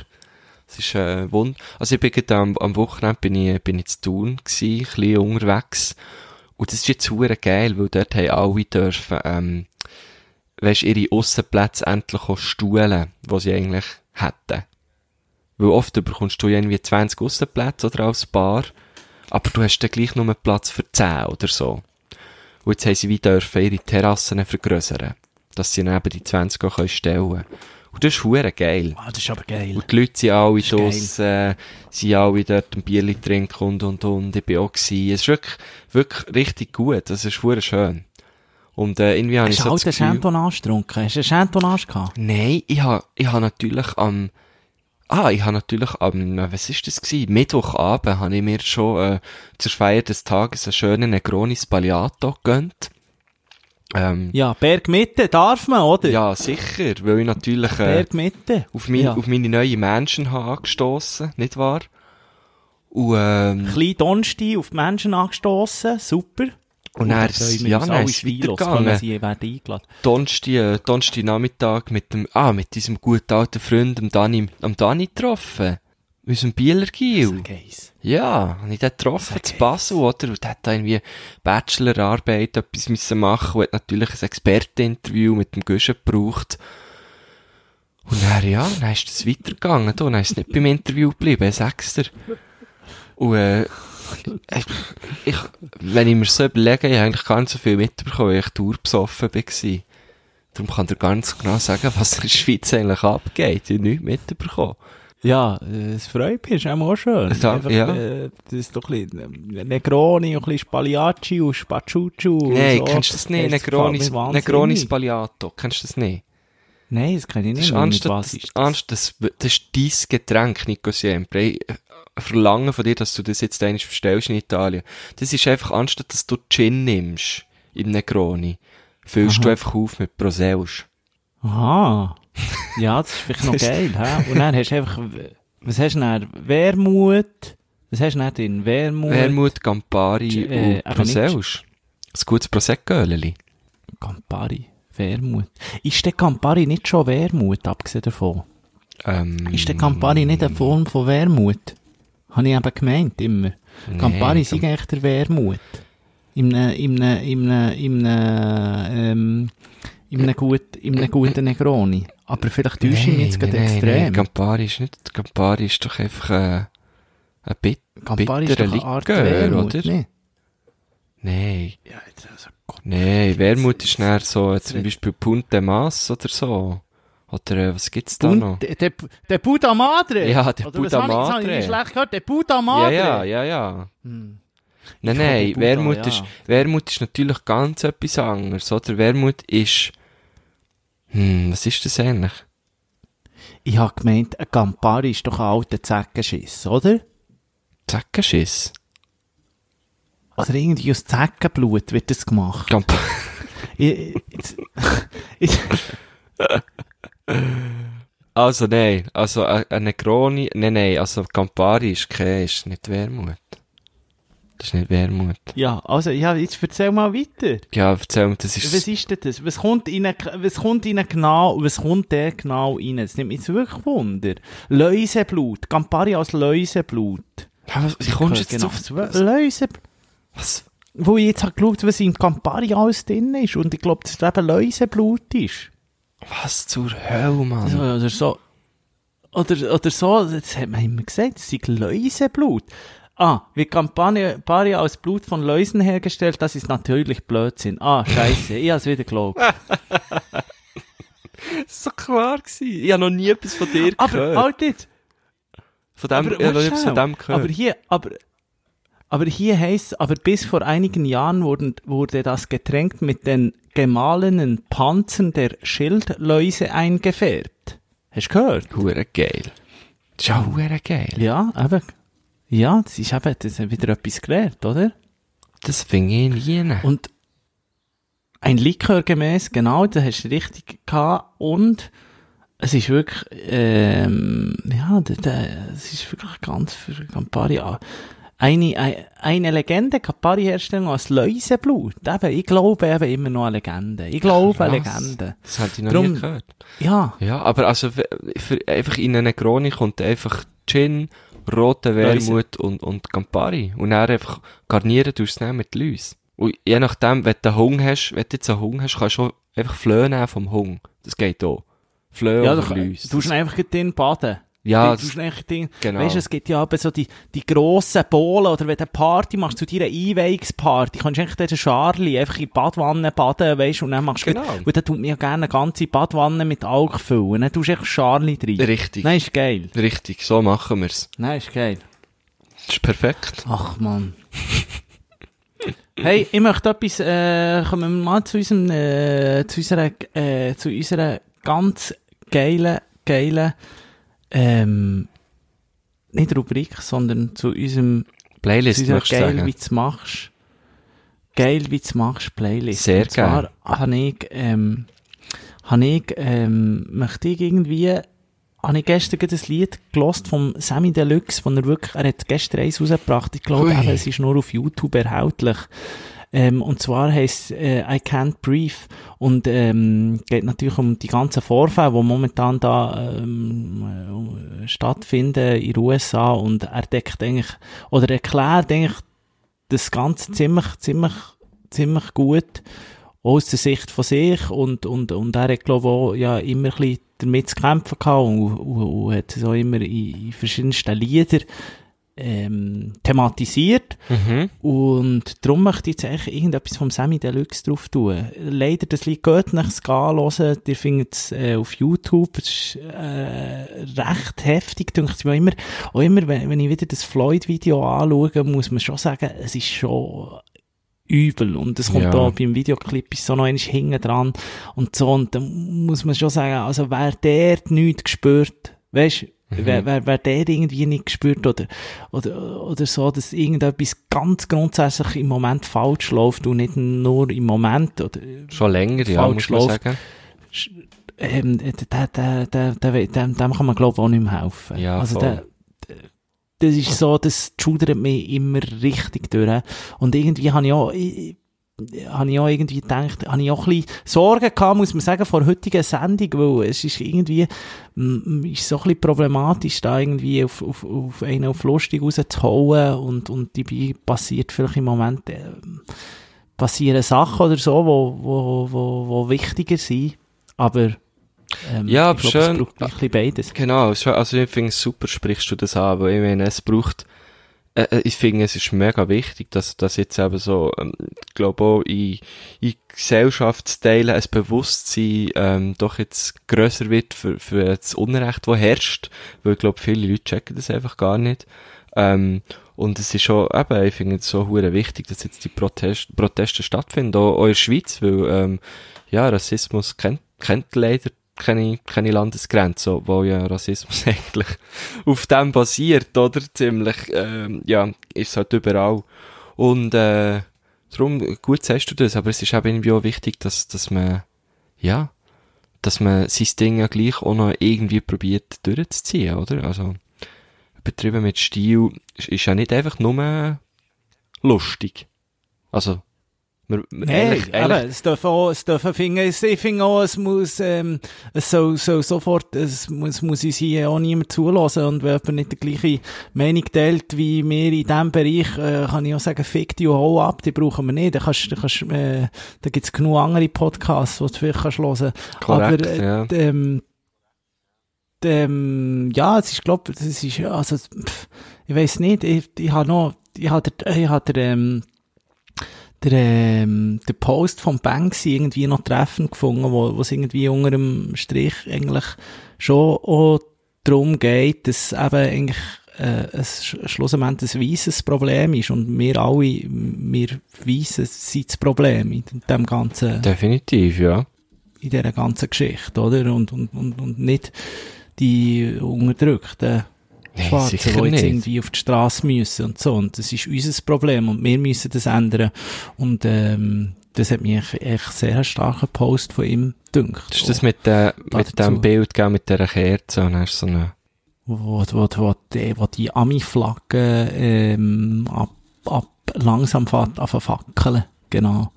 Es ist äh, wund. Also ich bin gerade am, am Wochenende bin ich, bin ich zu Thun gsi, ein bisschen unterwegs. Und das ist jetzt hure geil, weil dort haben alle dürfen, ähm, weisst, ihre Aussenplätze endlich auch stuhlen, die sie eigentlich hätten. Weil oft bekommst du ja irgendwie 20 Aussenplätze oder als Bar, aber du hast dann gleich nur Platz für 10 oder so. Und jetzt haben sie wie ihre Terrassen vergrößern, dass sie dann eben die 20 auch stellen können. Und das ist hure geil. Ah, das ist aber geil. Und die Leute sind alle draus, äh, sind alle dort ein Bierli trinken und, und, und. Ich bin auch gewesen. Es ist wirklich, wirklich richtig gut. Das ist hure schön. Und, äh, irgendwie habe ich Hast du so halt das einen Gefühl... Chantonage getrunken? Hast du einen Chantonage gehabt? Nein, ich ha, ich ha natürlich am, ah, ich ha natürlich am, äh, was ist das gewesen? Mittwochabend habe ich mir schon, äh, zur Feier des Tages einen schönen Negroni Spagliato gegönnt. Ähm, Ja, Bergmitte darf man, oder? ja, sicher, weil ich natürlich, äh, Bergmitte. auf, mein, Ja. auf meine neue Mansion habe angestossen, nicht wahr? Und, ähm, Klein Donsti auf die Menschen angestossen, super. und dann freuen ist, ja, dann ist weitergegangen. Sie werden eingeladen. Donnerstag, äh, Donnerstag Nachmittag mit dem, ah, mit diesem guten alten Freund, dem Dani, am Dani getroffen. Unserem Bieler Giel. Geis. Ja, habe ich den getroffen, zu Basel, oder? Und der hat da irgendwie Bachelorarbeit etwas müssen machen und hat natürlich ein Experteninterview mit dem Guschen gebraucht. Und dann, ja, dann ist das weitergegangen, da. Dann ist es nicht beim Interview geblieben, sag's dir. Und, äh, ich, ich, wenn ich mir so überlege, ich habe eigentlich gar nicht so viel mitbekommen, weil ich durchbesoffen war. Darum kann nicht so genau sagen, was in der Schweiz eigentlich abgeht. Ich habe nichts mitbekommen. Ja, es freut mich, ist auch schön. Ja, Einfach, ja. Äh, das ist doch ein bisschen äh, Negroni, und ein bisschen Spagliacci und Spaciuccio. und Nein, so. kennst du das nicht? Das Negroni. Negroni Spagliato. Kennst du das nicht? Nein, das kenne ich Das nicht. ist mehr. Mit anstatt, was das, ist das? anstatt das, das ist dein Getränk, Nico Siempre. Äh, verlange von dir, dass du das jetzt einmal bestellst in Italien. Das ist einfach, anstatt dass du Gin nimmst, im Negroni, füllst du einfach auf mit Proseusch. Aha. Ja, das ist vielleicht noch geil, hä? Und dann hast du einfach, was hast du dann? Wermut? Was hast du dann drin? Wermut? Wermut, Campari äh, und Proseusch. Ein gutes Prosecco-Öli. Campari. Wermut. Ist der Campari nicht schon Wermut, abgesehen davon? Ähm, Ist der Campari nicht eine Form von Wermut? Habe ich eben gemeint, immer. Nee, Campari ist eigentlich der Wermut. Im im im im ne, ähm, im ne gut, guten Negroni. Aber vielleicht täusche ich mich jetzt gerade nein, extrem. Nein, Campari ist nicht, Campari ist doch einfach, äh, ein Bit, Campari bitterer Likör, oder? ne? Nein. Ja, jetzt, also, Gott. Nee, Wermut ist näher so, zum Beispiel Punte Mas oder so. Oder, äh, was gibt's da noch? Und der, der, der Buddha Madre? Ja, der Oder was Buddha habe ich- das habe ich Madre. schlecht gehört, der Buddha Ja, Madre. ja, ja, ja. Hm. Nein, nein, Buddha, Wermut ja. ist, Wermut ist natürlich ganz etwas anderes, oder? Wermut ist, hm, was ist das eigentlich? Ich habe gemeint, ein Campari ist doch ein alter Zeckenschiss, oder? Zeckenschiss. Oder irgendwie aus Zeckenblut wird das gemacht. Camp Ich, jetzt- ich, also nein, also äh, eine Negroni, nein, nein, also Campari ist kein, ist nicht Wermut. Das ist nicht Wermut. ja, also, ja, jetzt erzähl mal weiter. Ja, erzähl mir, das Was ist, ist denn das? Was kommt in was kommt in genau, was kommt der genau rein? Das nimmt mich jetzt wirklich Wunder. Läuseblut. Campari als Läuseblut. Ja, was, wie kommst jetzt Genau. auf das? Läuseblut. was? Wo ich jetzt habe geschaut, was in Campari alles drin ist. Und ich glaube, dass es eben Läuseblut ist. Was zur Hölle, Mann? So, oder so. Oder, oder so, das hat man immer gesagt, das ist Läuseblut. Ah, wie Campari aus Blut von Läusen hergestellt, das ist natürlich Blödsinn. Ah, scheiße, ich hab's wieder geglaubt. Das ist so klar gewesen. Ich habe noch nie etwas von dir Aber, gehört. halt jetzt, von dem, aber, ich habe noch etwas von dem gehört. aber hier, aber, aber hier heißt aber bis vor einigen Jahren wurden, wurde das Getränk mit den gemahlenen Panzern der Schildläuse eingefärbt. Hast du gehört? Hure geil. Ja hure geil. Ja, eben. Ja, das ist eben, das ist wieder etwas gelernt, oder? Das finde ich nie. Und ein Likör gemäß, genau, da hast du richtig gehabt. Und es ist wirklich, ähm, ja, es ist wirklich ganz für Campari. ah, Eine, eine, eine Legende, Campari-Herstellung aus Läuseblut. Eben, ich glaube eben immer noch an Legende. Ich glaube an Krass. Legende. Das hätte ich noch Drum- nie gehört. Ja, Ja, aber also für, für einfach in eine Negroni kommt einfach Gin, rote Wermut und, und Campari. Und dann einfach garnieren tust du es mit Läus. Und je nachdem, wenn du Hunger hast, wenn du jetzt einen Hunger hast, kannst du einfach Flöhe nehmen vom Hunger. Das geht auch. Flöhe ja, oder du, Läus. du tust einfach drin baden. Ja, du drin, genau. Weißt du, es gibt ja aber so die, die grossen Bohlen, oder wenn du eine Party machst, zu deiner Einweihungsparty, kannst du eigentlich den Charlie einfach in die Badwanne baden, weißt du, und dann machst du, Genau. und dann tut mir ja gerne eine ganze Badwanne mit Alk füllen, dann tust du einfach Charlie rein. richtig. Nein, ist geil. Richtig, so machen wir's. Nein, ist geil. Das ist perfekt. Ach, Mann. hey, ich möchte etwas, äh, kommen wir mal zu unserem, äh, zu unserer, äh, zu unserer ganz geilen, geilen, ähm, nicht Rubrik, sondern zu unserem Playlist, du geil, wie du machst. Geil, wie du machst, Playlist. Sehr Und zwar habe ich, ähm, habe ich, ähm, möchte ich irgendwie, habe ich gestern ein Lied gelost vom Sammy Deluxe, wo er wirklich, er hat gestern eins rausgebracht. Ich glaube, es ist nur auf YouTube erhältlich. Ähm, und zwar heisst äh, I Can't Breathe. Und ähm, geht natürlich um die ganzen Vorfälle, die momentan da ähm, äh, stattfinden in den USA und er deckt eigentlich oder erklärt eigentlich das Ganze ziemlich, ziemlich, ziemlich gut aus der Sicht von sich und, und, und er hat, glaube ich, auch ja, immer ein bisschen damit zu kämpfen gehabt und, und, und hat auch immer in, in verschiedensten Liedern ähm, thematisiert. Mhm. Und darum möchte ich jetzt eigentlich irgendetwas vom Sammy Deluxe drauf tun. Leider, das Lied geht nicht zu hören. Ihr findet es äh, auf YouTube. Es ist äh, recht heftig, denke ich mir immer. Auch immer, wenn, wenn ich wieder das Floyd-Video anschaue, muss man schon sagen, es ist schon übel. Und es kommt Ja. da beim Videoclip ist so noch einmal hinten dran und so. Und dann muss man schon sagen, also wer der nichts gespürt, weißt Wer, wer, wer der irgendwie nicht gespürt oder, oder, oder so, dass irgendetwas ganz grundsätzlich im Moment falsch läuft und nicht nur im Moment oder, Schon länger, ja, Falsch muss man läuft. sagen. ähm, der, der, der, der, der, dem, dem kann man glaube ich auch nicht mehr helfen. Ja, also der, das ist so, das schudert mich immer richtig durch. Und irgendwie habe ich auch, ich, habe ich auch irgendwie gedacht, habe ich auch ein bisschen Sorgen gehabt, muss man sagen, vor der heutigen Sendung, weil es ist irgendwie, mm, ist so ein bisschen problematisch, da irgendwie auf, auf, auf einen auf lustig rauszuhauen und, und dabei passiert vielleicht im Moment, äh, passieren Sachen oder so, wo, wo, wo, wo wichtiger sind, aber, ähm, Ja, aber ich glaube, schön. es braucht ein bisschen beides. Genau, also ich finde es super, sprichst du das an, weil ich meine, es braucht, äh, äh, ich finde, es ist mega wichtig, dass das jetzt eben so, ähm, glaube auch in, in Gesellschaftsteilen ein Bewusstsein ähm, doch jetzt grösser wird für, für das Unrecht, das herrscht, weil ich glaube, viele Leute checken das einfach gar nicht. Ähm, und es ist schon, eben, ich finde es so hure wichtig, dass jetzt die Protest, Proteste stattfinden, auch, auch in der Schweiz, weil, ähm, ja, Rassismus kennt, kennt leider keine, keine Landesgrenze, wo ja Rassismus eigentlich auf dem basiert, oder? Ziemlich, ähm, ja, ist halt überall. Und, äh, darum, gut sagst du das, aber es ist eben irgendwie auch wichtig, dass, dass man, ja, dass man sein Ding ja gleich auch noch irgendwie probiert durchzuziehen, oder? Also, betrieben mit Stil ist, ist ja nicht einfach nur lustig. Also, wir, wir- Hey, ehrlich, aber ehrlich, es darf auch, es darf auch finden, es- ich finde auch, es muss, ähm, es soll, soll sofort, es muss, muss uns hier auch niemand zulassen und wenn jemand nicht die gleiche Meinung teilt wie wir in diesem Bereich, äh, kann ich auch sagen, fick die hau ab, die brauchen wir nicht. Da kannst, da kannst, äh, da gibt's genug andere Podcasts, die du vielleicht kannst hören. Korrekt, aber, äh, ja. ähm, ähm, ja, es ist, glaub, das ist, also, pff, ich weiß nicht, ich, ich habe noch, ich habe ich habe ähm, der, ähm, der Post vom Banksy irgendwie noch treffend gefunden, wo, es irgendwie unter dem Strich eigentlich schon auch darum geht, dass eben eigentlich äh, es sch- schlussendlich ein weißes Problem ist und wir alle, wir Weissen sind das Problem in dem ganzen Definitiv, ja. in dieser ganzen Geschichte, oder? Und, und, und, und nicht die unterdrückten Nein, sicher die jetzt irgendwie auf die Straße müssen und so. Und das ist unser Problem und wir müssen das ändern. Und ähm, das hat mich echt, sehr starken Post von ihm gedünkt. Das ist das mit, der, mit dem Bild, gell, mit dieser Kerze, und hast so eine, wo, wo, wo, die, wo die Ami-Flagge ähm, ab, ab, langsam fährt an fackeln. Genau.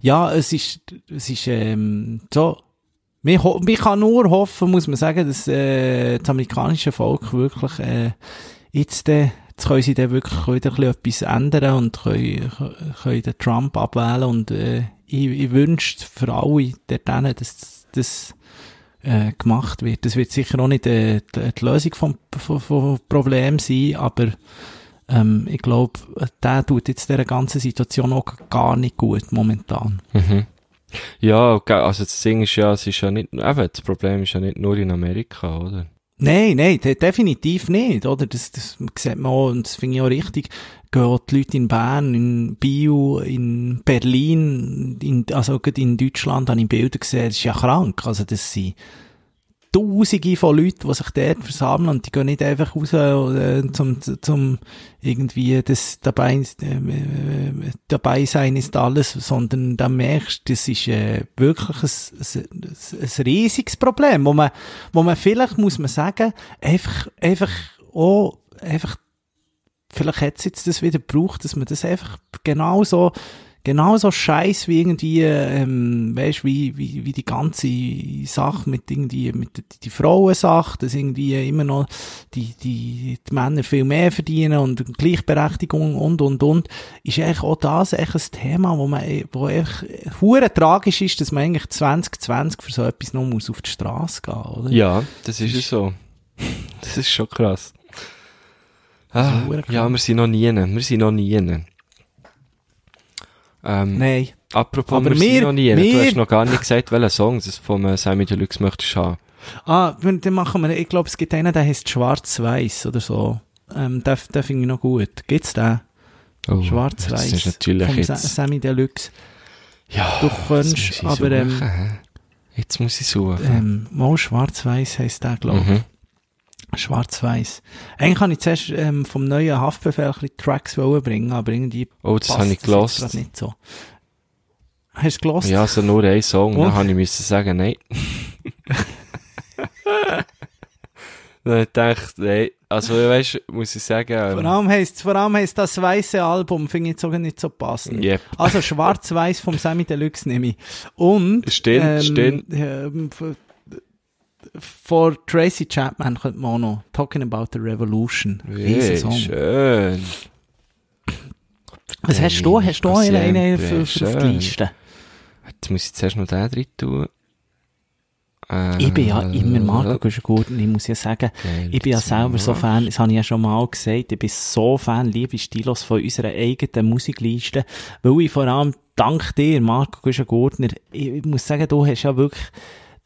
Ja, es ist, es ist ähm, so. Man kann nur hoffen, muss man sagen, dass äh, das amerikanische Volk wirklich äh, jetzt, äh, jetzt können sie dann wirklich wieder etwas ändern und können, können den Trump abwählen und äh, ich, ich wünsche für alle hinten, dass das äh, gemacht wird. Das wird sicher auch nicht äh, die, die Lösung vom, vom, vom Problem sein, aber ähm, ich glaube, der tut jetzt dieser ganzen Situation auch gar nicht gut momentan. mhm. Ja, also das Ding ist ja, es ist ja nicht, eben, das Problem ist ja nicht nur in Amerika, oder? Nein, nein, de definitiv nicht, oder? Das, das sieht man auch, und das finde ich auch richtig. Gehen die Leute in Bern, in Bio, in Berlin, in, also in Deutschland habe ich Bilder gesehen, das ist ja krank. Also das sind Tausende von Leuten, die sich dort versammeln und die gehen nicht einfach raus, äh, zum, zum irgendwie das dabei, äh, dabei sein ist alles, sondern da merkst das ist äh, wirklich ein, ein, ein riesiges Problem, wo man, wo man vielleicht, muss man sagen, einfach, einfach auch, einfach, vielleicht hat es jetzt das wieder gebraucht, dass man das einfach genauso genauso scheiß wie irgendwie, ähm, weißt wie, wie, wie die ganze Sache mit irgendwie, mit der, die Frauensache, dass irgendwie immer noch die, die, die Männer viel mehr verdienen und Gleichberechtigung und, und, und, ist eigentlich auch das echt ein Thema, wo man, wo echt hure tragisch ist, dass man eigentlich 2020 für so etwas noch muss auf die Straße gehen, oder? Ja, das ist es so. Das ist schon krass. Ah, ja, wir sind noch nie, wir sind noch nie. Ähm, Nein. apropos, Aber wir sind wir- noch nie. Du hast noch gar nicht gesagt, welchen Song das vom äh, Sammy Deluxe möchtest du haben. Ah, wenn- dann machen wir, ich glaube, es gibt einen, der heißt Schwarz-Weiß oder so. Ähm, den, den finde ich noch gut. Gibt's den? Oh, Schwarz-Weiß. Das ist natürlich vom jetzt... Sammy Deluxe. Ja, Du ich aber, ähm, suchen, hä? Jetzt muss ich suchen. Ähm, mal Schwarz-Weiß heisst der, glaube ich. mhm. Schwarz-Weiß. Eigentlich kann ich zuerst ähm, vom neuen Haftbefehl ein Tracks bringen, aber irgendwie Oh, das passt ich das jetzt nicht so. Hast du gelost? Ja, also nur ein Song. Und? Dann habe ich müssen sagen, nein. Dann dachte nein. Also, weißt du, muss ich sagen, Vor ähm, allem heisst, vor allem heisst das weiße Album, finde ich jetzt sogar nicht so passend. yep. Also Schwarz-Weiß vom Sammy Deluxe nehme ich. Und Stimmt, stimmt. Ähm, vor Tracy Chapman könnte man auch noch Talking About the Revolution. Riesen Hey, Song. schön. Was hast du? Hast du einen, einen für, für auf die. Liste? Jetzt muss ich zuerst noch den drin tun. Äh, Ich bin ja immer Marco Güschen-Gurten, ich muss ja sagen, geil, ich bin ja selber so. Fan, das habe ich ja schon mal gesagt, ich bin so Fan, liebe Stilos von unserer eigenen Musikliste, weil ich vor allem dank dir, Marco Güschen-Gurtner, ich, ich muss sagen, du hast ja wirklich,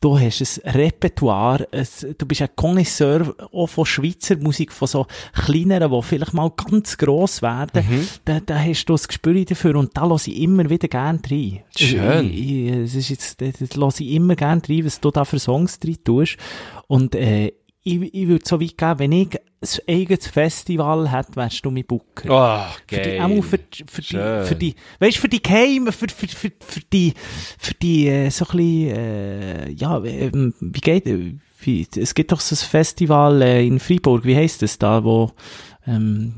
du hast ein Repertoire, ein, du bist ein Connoisseur auch von Schweizer Musik, von so kleineren, die vielleicht mal ganz gross werden, Mhm. da, da hast du das Gespür dafür und da lasse ich immer wieder gerne rein. Schön. Ich, ich, es ist jetzt, da, da lasse ich immer gerne rein, was du da für Songs drin tust. Und, äh, ich, ich würde so weit geben, wenn ich ein eigenes Festival hätte, wärst du mein Booker. Oh, Für die, geil. auch für, für die, für die, weißt, für die Geheime, für, für, für, für die, für die, äh, so ein bisschen, äh, ja, ähm, wie geht, äh, wie, es gibt doch so ein Festival äh, in Freiburg, wie heisst das da, wo, ähm,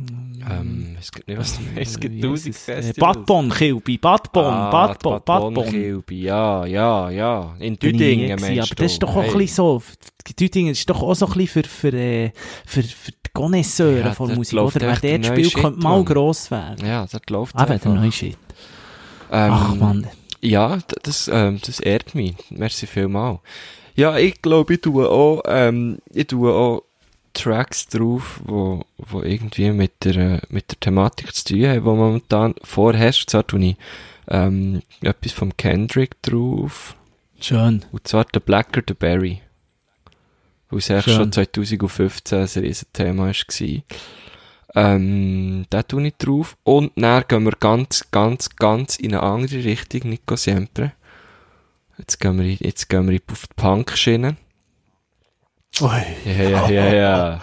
Ähm, es gibt nicht, was. Es gibt tausend? Äh, Festivals. Bad Bonn, Kilby, Bad Bonn, Ah, Bad Bonn, Bad Bad Bonn, Bonn. Kilby, ja, ja, ja. In Düdingen, meinst aber das ist doch auch ein bisschen so, Düdingen ist doch auch so ein bisschen für, für, äh, für, für die Connoisseure Ja, von Musik, oder? Wer dort spielt, Shit, könnte mal gross werden. Ja, das läuft Ah, der neue Shit. Ähm, Ach, Mann. Ja, das, ähm, das ehrt mich. Merci vielmal. Ja, ich glaube, ich tue auch, ähm, ich tue auch Tracks drauf, wo, wo irgendwie mit der, mit der Thematik zu tun haben, die momentan vorherrscht. Zwar tue ich, ähm, etwas vom Kendrick drauf. Schön. Und zwar der Blacker the Berry. Weil es eigentlich schon 2015 ein riesen Thema war. Ähm, da tue ich drauf. Und dann gehen wir ganz, ganz, ganz in eine andere Richtung, Nico Siempre. Jetzt gehen wir, jetzt gehen wir auf die Punk-Schiene. Ui. Ja, ja, ja, ja.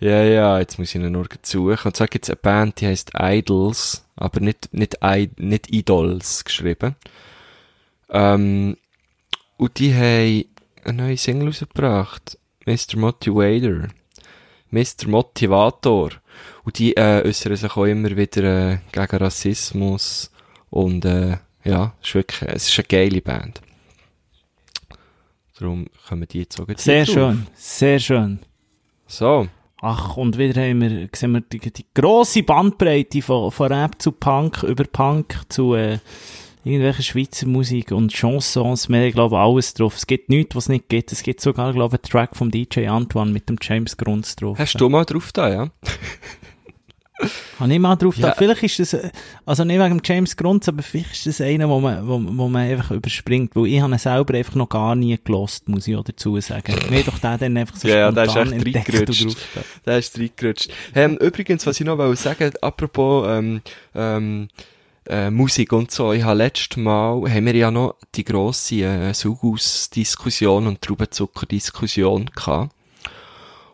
Ja, ja, jetzt muss ich ihn nur suchen. Und zwar gibt's eine Band, die heißt Idols, aber nicht, nicht, I, nicht Idols geschrieben. Ähm, und die haben eine neue Single rausgebracht. Mr. Motivator. Mr. Motivator. Und die äh, äußern sich auch immer wieder äh, gegen Rassismus. Und äh, ja, es ist wirklich, es ist eine geile Band. Darum kommen die jetzt auch Sehr schön. Sehr schön. So. Ach, und wieder haben wir, sehen wir die, die grosse Bandbreite von, von Rap zu Punk, über Punk zu, äh, irgendwelcher Schweizer Musik und Chansons. Wir haben, glaube ich, alles drauf. Es gibt nichts, was es nicht gibt. Es gibt sogar, glaube ich, einen Track vom DJ Antoine mit dem James Grunz drauf. Hast du mal drauf da, ja? Habe ich mal drauf Ja. Vielleicht ist das, äh, also nicht wegen James Grunz, aber vielleicht ist das einer, wo man, wo, wo man einfach überspringt, weil ich habe ihn selber einfach noch gar nie gelost, muss ich auch dazu sagen. Mir doch der dann einfach so Ja, ja, der ist spontan echt reingerutscht. Da ist reingerutscht. Ähm, übrigens, was ich noch wollte sagen, apropos, ähm, ähm, äh, Musik und so, ich habe letztes Mal, haben wir ja noch die grosse, äh, Sugus-Diskussion und Traubenzucker-Diskussion gehabt.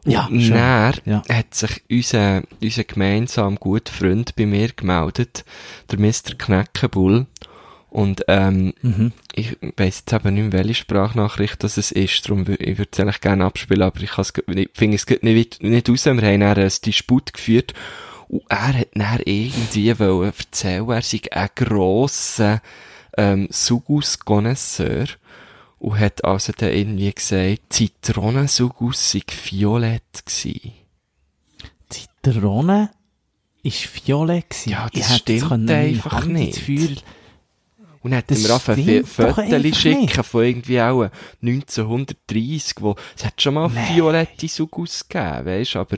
Ja, schön. dann Ja. hat sich unser, unser gemeinsam guter Freund bei mir gemeldet, der Mr. Kneckenbull. Und, ähm, Mhm. ich weiss jetzt eben nicht mehr, welche Sprachnachricht das es ist, darum ich würde es eigentlich gerne abspielen, aber ich ich finde es nicht, nicht raus. Wir haben dann einen Disput geführt und er hat dann irgendwie wollen erzählen, er sei ein grosser ähm, Sugus-Connoisseur und hat also dann irgendwie gesagt, Zitronensugus sei violett gsi. Zitrone ist violett gewesen. Ja, das Ich stimmt einfach nicht. Und hat stimmt doch Fotos schicken von irgendwie auch 1930, wo, es hat schon mal Nee. violette Sugus gegeben, weisst, aber,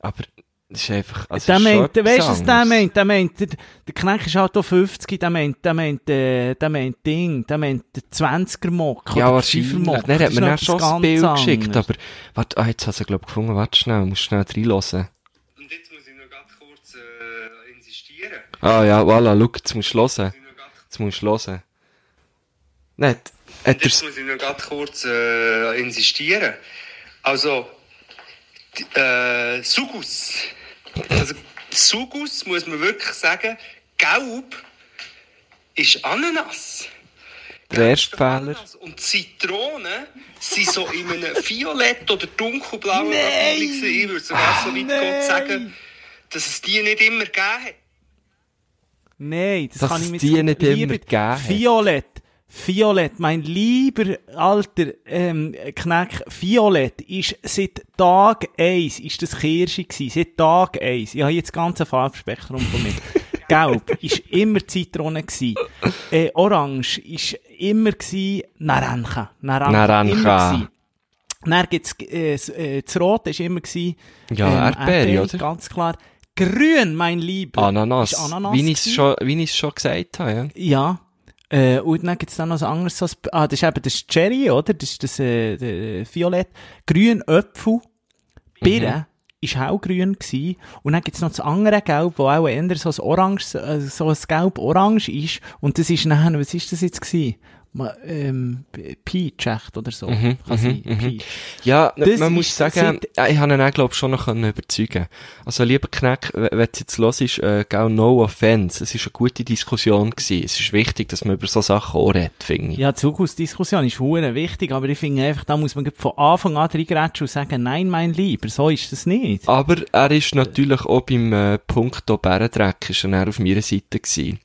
aber, das ist einfach, also, Der meint, weißt du, was der anderes. meint? Der meint, der, der Knecht ist halt auch 50, der meint, der meint, äh, der meint Ding, der meint den 20er Mock. Ja, oder wahrscheinlich. den 5er Mock. Dann hat Das mir dann ist schon das Bild ganz geschickt, anderes. aber, warte, ah, jetzt hast du, glaub ich, gefunden, warte schnell, musst schnell reinhören. Und jetzt muss ich noch ganz kurz äh, insistieren. Ah, ja, voilà, schau, jetzt musst du hören. Jetzt musst du hören. Nicht, hat Und jetzt muss ich noch ganz kurz äh, insistieren. Also, die, äh, Sugus. Also, Sugus muss man wirklich sagen, gelb ist Ananas. Der erste Fehler. Ananas. Und Zitronen sind so in einem violett oder dunkelblauen Papier. Ich würde sogar so weit gehen sagen, dass es die nicht immer gegeben hat. Nein, das Dass kann ich mir nicht immer gegeben. Violett. Violett, mein lieber alter ähm, Kneck, Violett ist seit Tag 1 ist das Kirsche gsi, seit Tag 1. Ich habe jetzt das ganze Farbspektrum von mir. Gelb ist immer Zitrone gsi. Äh, Orange ist immer gsi Naranja. Naranja. Naranja. Dann gibt's, äh, äh, das Rote ist immer gsi. Ja, Erdbeere, oder? Ganz klar. Grün, mein Lieber. Ananas. Ist Ananas wie ich es schon, wie ich es schon gesagt habe, ja. Ja. Äh, und dann gibt's dann noch so anderes, so ein ah, das ist eben das Cherry, oder? Das ist das, äh, der Violett. Grün Äpfel. Birne ist hellgrün gsi. Und dann gibt's noch das andere Gelb, wo auch eher so ein Orange, äh, so ein Gelb-Orange ist. Und das ist nachher, was ist das jetzt gsi? Ähm, Peach oder so. Mhm, Kann sein, mhm, mhm. Peach. Ja, Das man muss sagen, ich habe ihn auch, glaub schon noch können überzeugen Also, lieber Kneck, wenn es jetzt los ist, äh, gell, no offense. Es ist eine gute Diskussion gewesen. Es ist wichtig, dass man über so Sachen auch redet, finde ich. Ja, die Zukunftsdiskussion ist hure wichtig, aber ich finde einfach, da muss man von Anfang an reingrätschen und sagen, nein, mein Lieber, so ist das nicht. Aber er ist natürlich auch beim äh, Punkt Bärendreck ist er auf meiner Seite gewesen.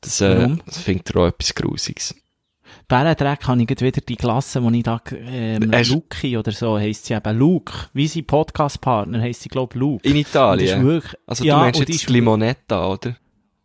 Das, äh, Warum? das findet er auch etwas Grusiges. Bärendreck habe ich wieder die Klasse, wo ich da, ähm, Hast- Luki oder so heisst sie eben, Luke, wie sein Podcast-Partner heisst sie, glaub Luke. In die ist Italien. wirklich, Also, ja, du meinst und die jetzt ist die Limonetta, oder?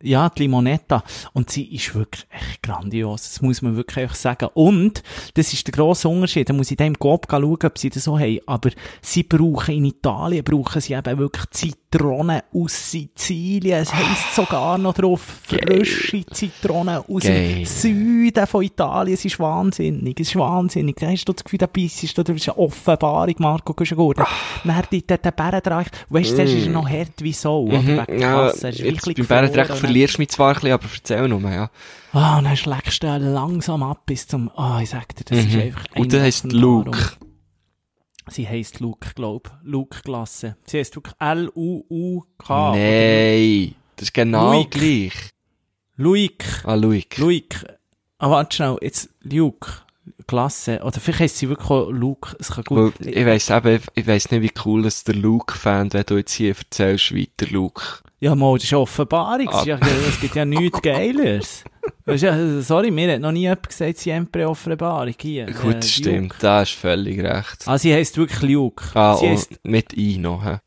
Ja, die Limonetta. Und sie ist wirklich echt grandios. Das muss man wirklich sagen. Und, das ist der grosse Unterschied. Da muss ich im Coop schauen, ob sie das so haben. Aber sie brauchen in Italien, brauchen sie eben wirklich Zitronen aus Sizilien. Es heisst sogar noch drauf, frische Zitronen aus Geil. dem Süden von Italien. Es ist wahnsinnig. Es ist wahnsinnig. Da hast du das Gefühl, da bist du, das ist eine Offenbarung, Marco Guschengurten. Dann die, der, der Bärendreich, weißt du, zuerst ist noch hart wie so, oder? Wegen ja, Kasse. Ist jetzt beim gefroren. verlierst du mich zwar ein bisschen, aber erzähl nur, ja. Ah, und dann schlägst du langsam ab bis zum, ah, ich sag dir, das ist Mhm. einfach Und der heisst. Luke. Sie heisst Luke, glaub. Luke-Klasse. Sie heisst wirklich L-U-U-K. Nein, das ist genau Luke. gleich. Luke. Ah, Luke. Luke. Ah, warte schnell, jetzt Luke. Klasse. Oder vielleicht heisst sie wirklich auch Luke. Es kann gut. ich weiss eben, ich weiss nicht, wie cool es der Luke fand, wenn du jetzt hier erzählst, weiter Luke. Ja, mal, das ist Offenbarung. Es, ist ja, es gibt ja nichts Geileres. Ja, sorry, mir hat noch nie jemand gesagt, sieEmpre Offenbarung hier. Gut, Äh, stimmt, da hast völlig recht. Ah, sie heisst wirklich Luke. Ah, sie heisst mit I noch?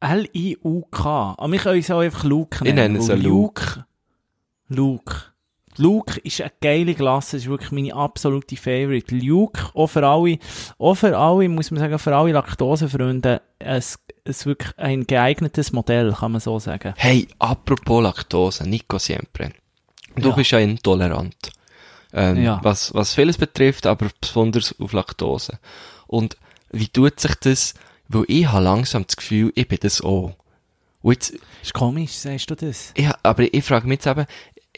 L-I-U-K. Aber wir können uns auch einfach Luke Ich nennen. nenne sie weil Luke. Luke. Luke ist eine geile Klasse, das ist wirklich meine absolute Favorite. Luke, auch für alle, auch für alle, muss man sagen, für alle Laktosefreunde, es, ist wirklich ein geeignetes Modell, kann man so sagen. Hey, apropos Laktose, Nico Siempre. Du Ja. bist ja intolerant. Ähm, Ja. was, was vieles betrifft, aber besonders auf Laktose. Und wie tut sich das? Weil ich habe langsam das Gefühl, ich bin das auch. Und jetzt, Ist komisch, sagst du das? ich, aber ich frage mich jetzt eben,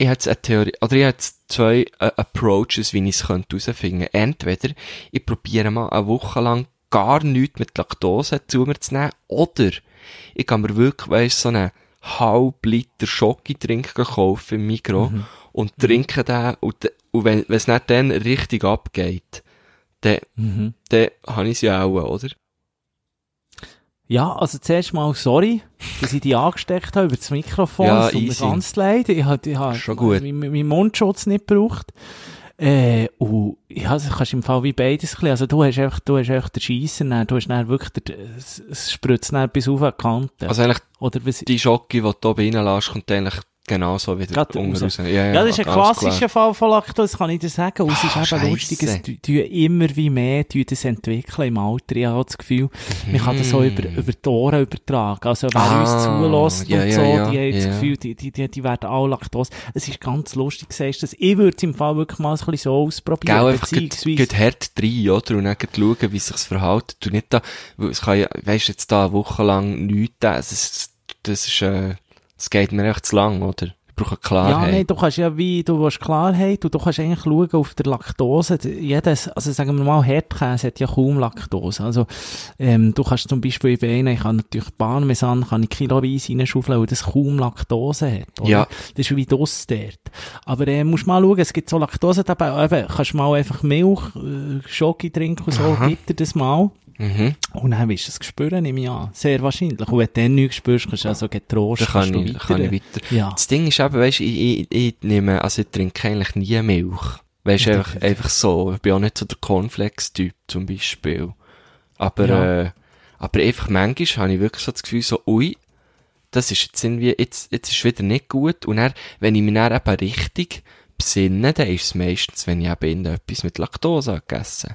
ich habe jetzt eine Theorie, oder ich habe jetzt zwei äh, Approaches, wie ich es herausfinden könnte. Entweder ich probiere mal eine Woche lang gar nichts mit Laktose zu mir zu nehmen, oder ich kann mir wirklich, weißt, so einen halb Liter Schoki-Trink kaufen im Mikro und trinke den, und, und wenn wenn es nicht dann richtig abgeht, dann, Mhm. dann habe ich es ja auch, oder? Ja, also zuerst mal sorry, dass ich die angesteckt habe über das Mikrofon. Ja, es tut mir ganz leid. Ich habe, ich habe Schon gut. meinen meinen Mundschutz nicht gebraucht. Äh, und ja, das kannst du im Fall wie beides ein. Also du hast einfach, du hast einfach den Scheisser, dann, du hast dann wirklich, der, es, es spritzt dann bis auf die Kante. Also eigentlich Oder was, die Schoki, die du oben reinlässt, kommt eigentlich genauso wieder Gerade unten raus. raus. Ja, Ja, das ist ein klassischer. Fall von Laktose, kann ich dir sagen. Und es ist Ah, eben lustig, es tun immer wie mehr tun das entwickeln im Alter. Ich habe auch das Gefühl, man kann das so über, über die Ohren übertragen. Also wer Mhm. Ah, uns zulässt ja, und ja, so, ja, die haben das ja. Gefühl, die, die, die, die werden alle Laktose. Es ist ganz lustig, sagst du das. Ich würde es im Fall wirklich mal so ein bisschen so ausprobieren. Gell, beziehungsweise- geht hart rein, oder? Und dann schauen, wie sich's verhält. Du nicht da, weil es kann ja, weisst jetzt da eine Woche lang nichts, das ist, das ist, äh, das geht mir echt zu lang, oder? Ich brauche Ja, Klarheit. nein, du kannst ja wie, du willst Klarheit und du kannst eigentlich schauen auf der Laktose. Jedes, also sagen wir mal, Herdkäse hat ja kaum Laktose. Also, ähm, du kannst zum Beispiel bei einem, ich kann natürlich Parmesan, kann ich kiloweise reinschaufeln, weil das kaum Laktose hat. Oder? Ja. Das ist wie das dort. Aber, äh, musst mal schauen, es gibt so Laktose dabei, eben, kannst mal einfach Milch, äh, Schoki trinken und so, Aha. gib dir das mal. Mhm. Und dann wirst du es spüren, nehme ich an. Sehr wahrscheinlich. Und wenn du dann nichts spürst, kannst du also getrost, Da kann kannst du ich, kann ich weiter. Ja. Das Ding ist eben, weisst, ich, ich, ich nehme, also ich trinke eigentlich nie Milch. Weisst, Ja, einfach, einfach so. Ich bin auch nicht so der Cornflakes-Typ, zum Beispiel. Aber, Ja. äh, aber einfach manchmal habe ich wirklich so das Gefühl, so, ui, das ist jetzt irgendwie, jetzt, jetzt ist wieder nicht gut. Und dann, wenn ich mich dann eben richtig besinne, dann ist es meistens, wenn ich eben etwas mit Laktose habe gegessen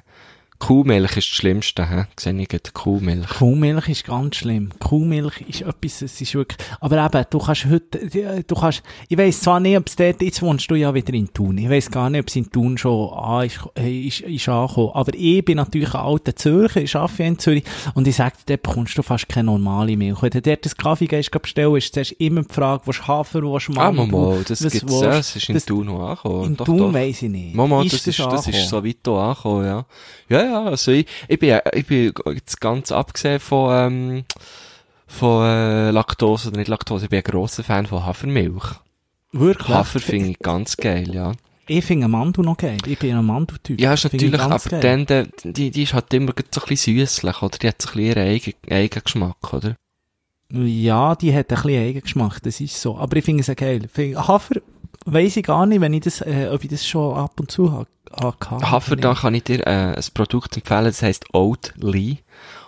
Kuhmilch ist das Schlimmste, hä? Sehe ich gerade, Kuhmilch. Kuhmilch ist ganz schlimm. Kuhmilch ist etwas, es ist wirklich, aber eben, du kannst heute, du kannst, ich weiss zwar nicht, ob es dort, jetzt wohnst du ja wieder in Thun. Ich weiss gar nicht, ob es in Thun schon an ist, ist, ist angekommen. Aber ich bin natürlich ein alter Zürcher, ich arbeite in Zürich, und ich sage dir, dort bekommst du fast keine normale Milch. Wenn du dort das Kaffee gehst, bestellen, ist zuerst immer die Frage, was Hafer, was Ah, Mandeln, Mama, das was gibt's, ja, das ist in Das- Thun noch angekommen. In Doch, Thun doch. weiss ich nicht. Mama, das ist, das ist so weit angekommen, ja. Ja, ja, also ich, ich bin, ich bin jetzt ganz abgesehen von, ähm, von, äh, Laktose oder nicht Laktose, ich bin ein grosser Fan von Hafermilch. Wirklich? Hafer finde ich ganz geil, ja. Ich finde Mandu noch geil. Ich bin ein Mandu-Typ. Ja, ist natürlich, aber geil. dann, die, die ist halt immer so ein bisschen süßlich, oder? Die hat so ein bisschen ihren eigenen, eigenen Geschmack, oder? Ja, die hat ein bisschen Eigengeschmack, das ist so. Aber ich finde es auch geil. Hafer weiss ich gar nicht, wenn ich das, äh, ob ich das schon ab und zu habe. Ha, Hafer, da kann ich dir, äh, ein Produkt empfehlen, das heisst Oatly.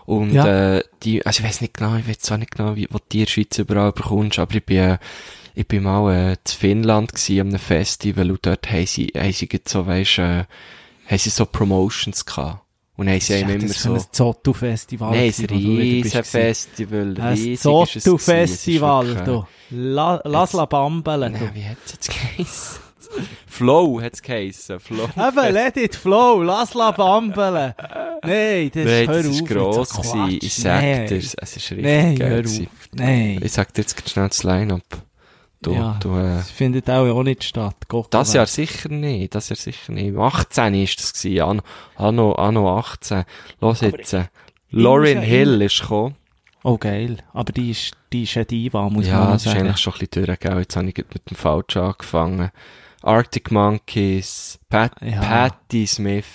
Und, Ja. äh, die, also ich weiß nicht genau, ich weiß zwar nicht genau, wie, wo du die in der Schweiz überall bekommst, aber ich bin, äh, ich bin mal, äh, zu Finnland gsi an einem Festival und dort haben sie, haben sie so, weisst, äh, haben sie so Promotions gehabt. Und haben sie einem immer so, ein Zottu-Festival. nein, ein gewesen, wo du wieder riesen bist gewesen. Festival, Ein ist es. Es ist äh, du. La, lass la bambeln, du. Nein, wie hat's jetzt geheissen? Flow hat's geheissen, Flow. Eben, let it flow, lass la bambeln. Nein, das, hör das ist gross gewesen. Ich sag dir, es ist richtig Nein, geil gewesen. Nein. Ich sag dir jetzt schnell das Line-Up. Du, Ja. du, äh, Das findet auch auch nicht statt. Gott das. Jahr sicher nicht, das Jahr sicher nicht. Im 18 ist das gewesen, anno, anno, anno 18. Los jetzt, äh, Lauren ja Hill ist gekommen. Oh, geil. Aber die ist, die ist eine Diva, muss man Ja, auch das ist sagen. eigentlich schon ein bisschen durchgegangen. Jetzt habe ich mit dem Falschen angefangen. Arctic Monkeys, Pat, Ja. Patti Smith.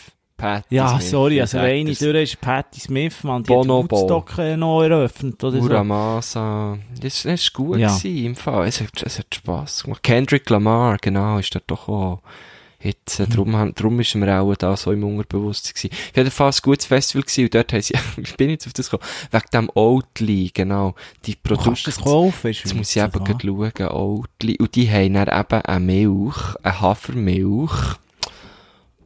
Patti Ja, Smith, sorry, also eine durch ist Patti Smith, man, die Bonobo. hat Woodstock äh, noch eröffnet, oder so. Uramasa. Das, das ist gut Ja. gewesen, im Fall. Es hat, es hat Spass gemacht. Kendrick Lamar, genau, ist dort doch auch. Jetzt, Mhm. drum, haben- drum ist mir auch da so im Unterbewusstsein gewesen. Auf jeden Fall ein gutes Festival gewesen und dort haben sie, wie bin ich jetzt auf das gekommen? Wegen dem Oatly, genau. Die Du kannst Produkte. das kaufen, Jetzt muss ich eben gerade schauen, Oatly. Und die haben dann eben eine Milch, eine Hafermilch,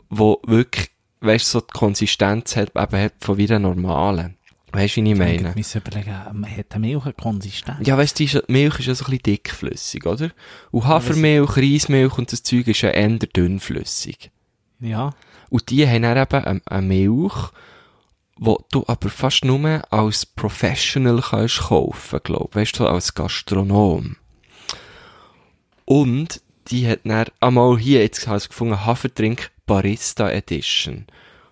wo wirklich, weißt so die Konsistenz hat, eben hat von wie einer normalen. Weißt du, wie ich Ich meine? muss überlegen, man hat eine Milch eine Konsistenz. Ja, weißt du, die Milch ist ja so ein bisschen dickflüssig, oder? Und Hafermilch, Reismilch und das Zeug ist ja eher dünnflüssig. Ja. Und die haben dann eben eine, eine Milch, wo du aber fast nur als Professional kannst kaufen, glaub, weißt du, als Gastronom. Und die hat dann, einmal hier, jetzt habe ich es gefunden, Hafertrink Barista Edition.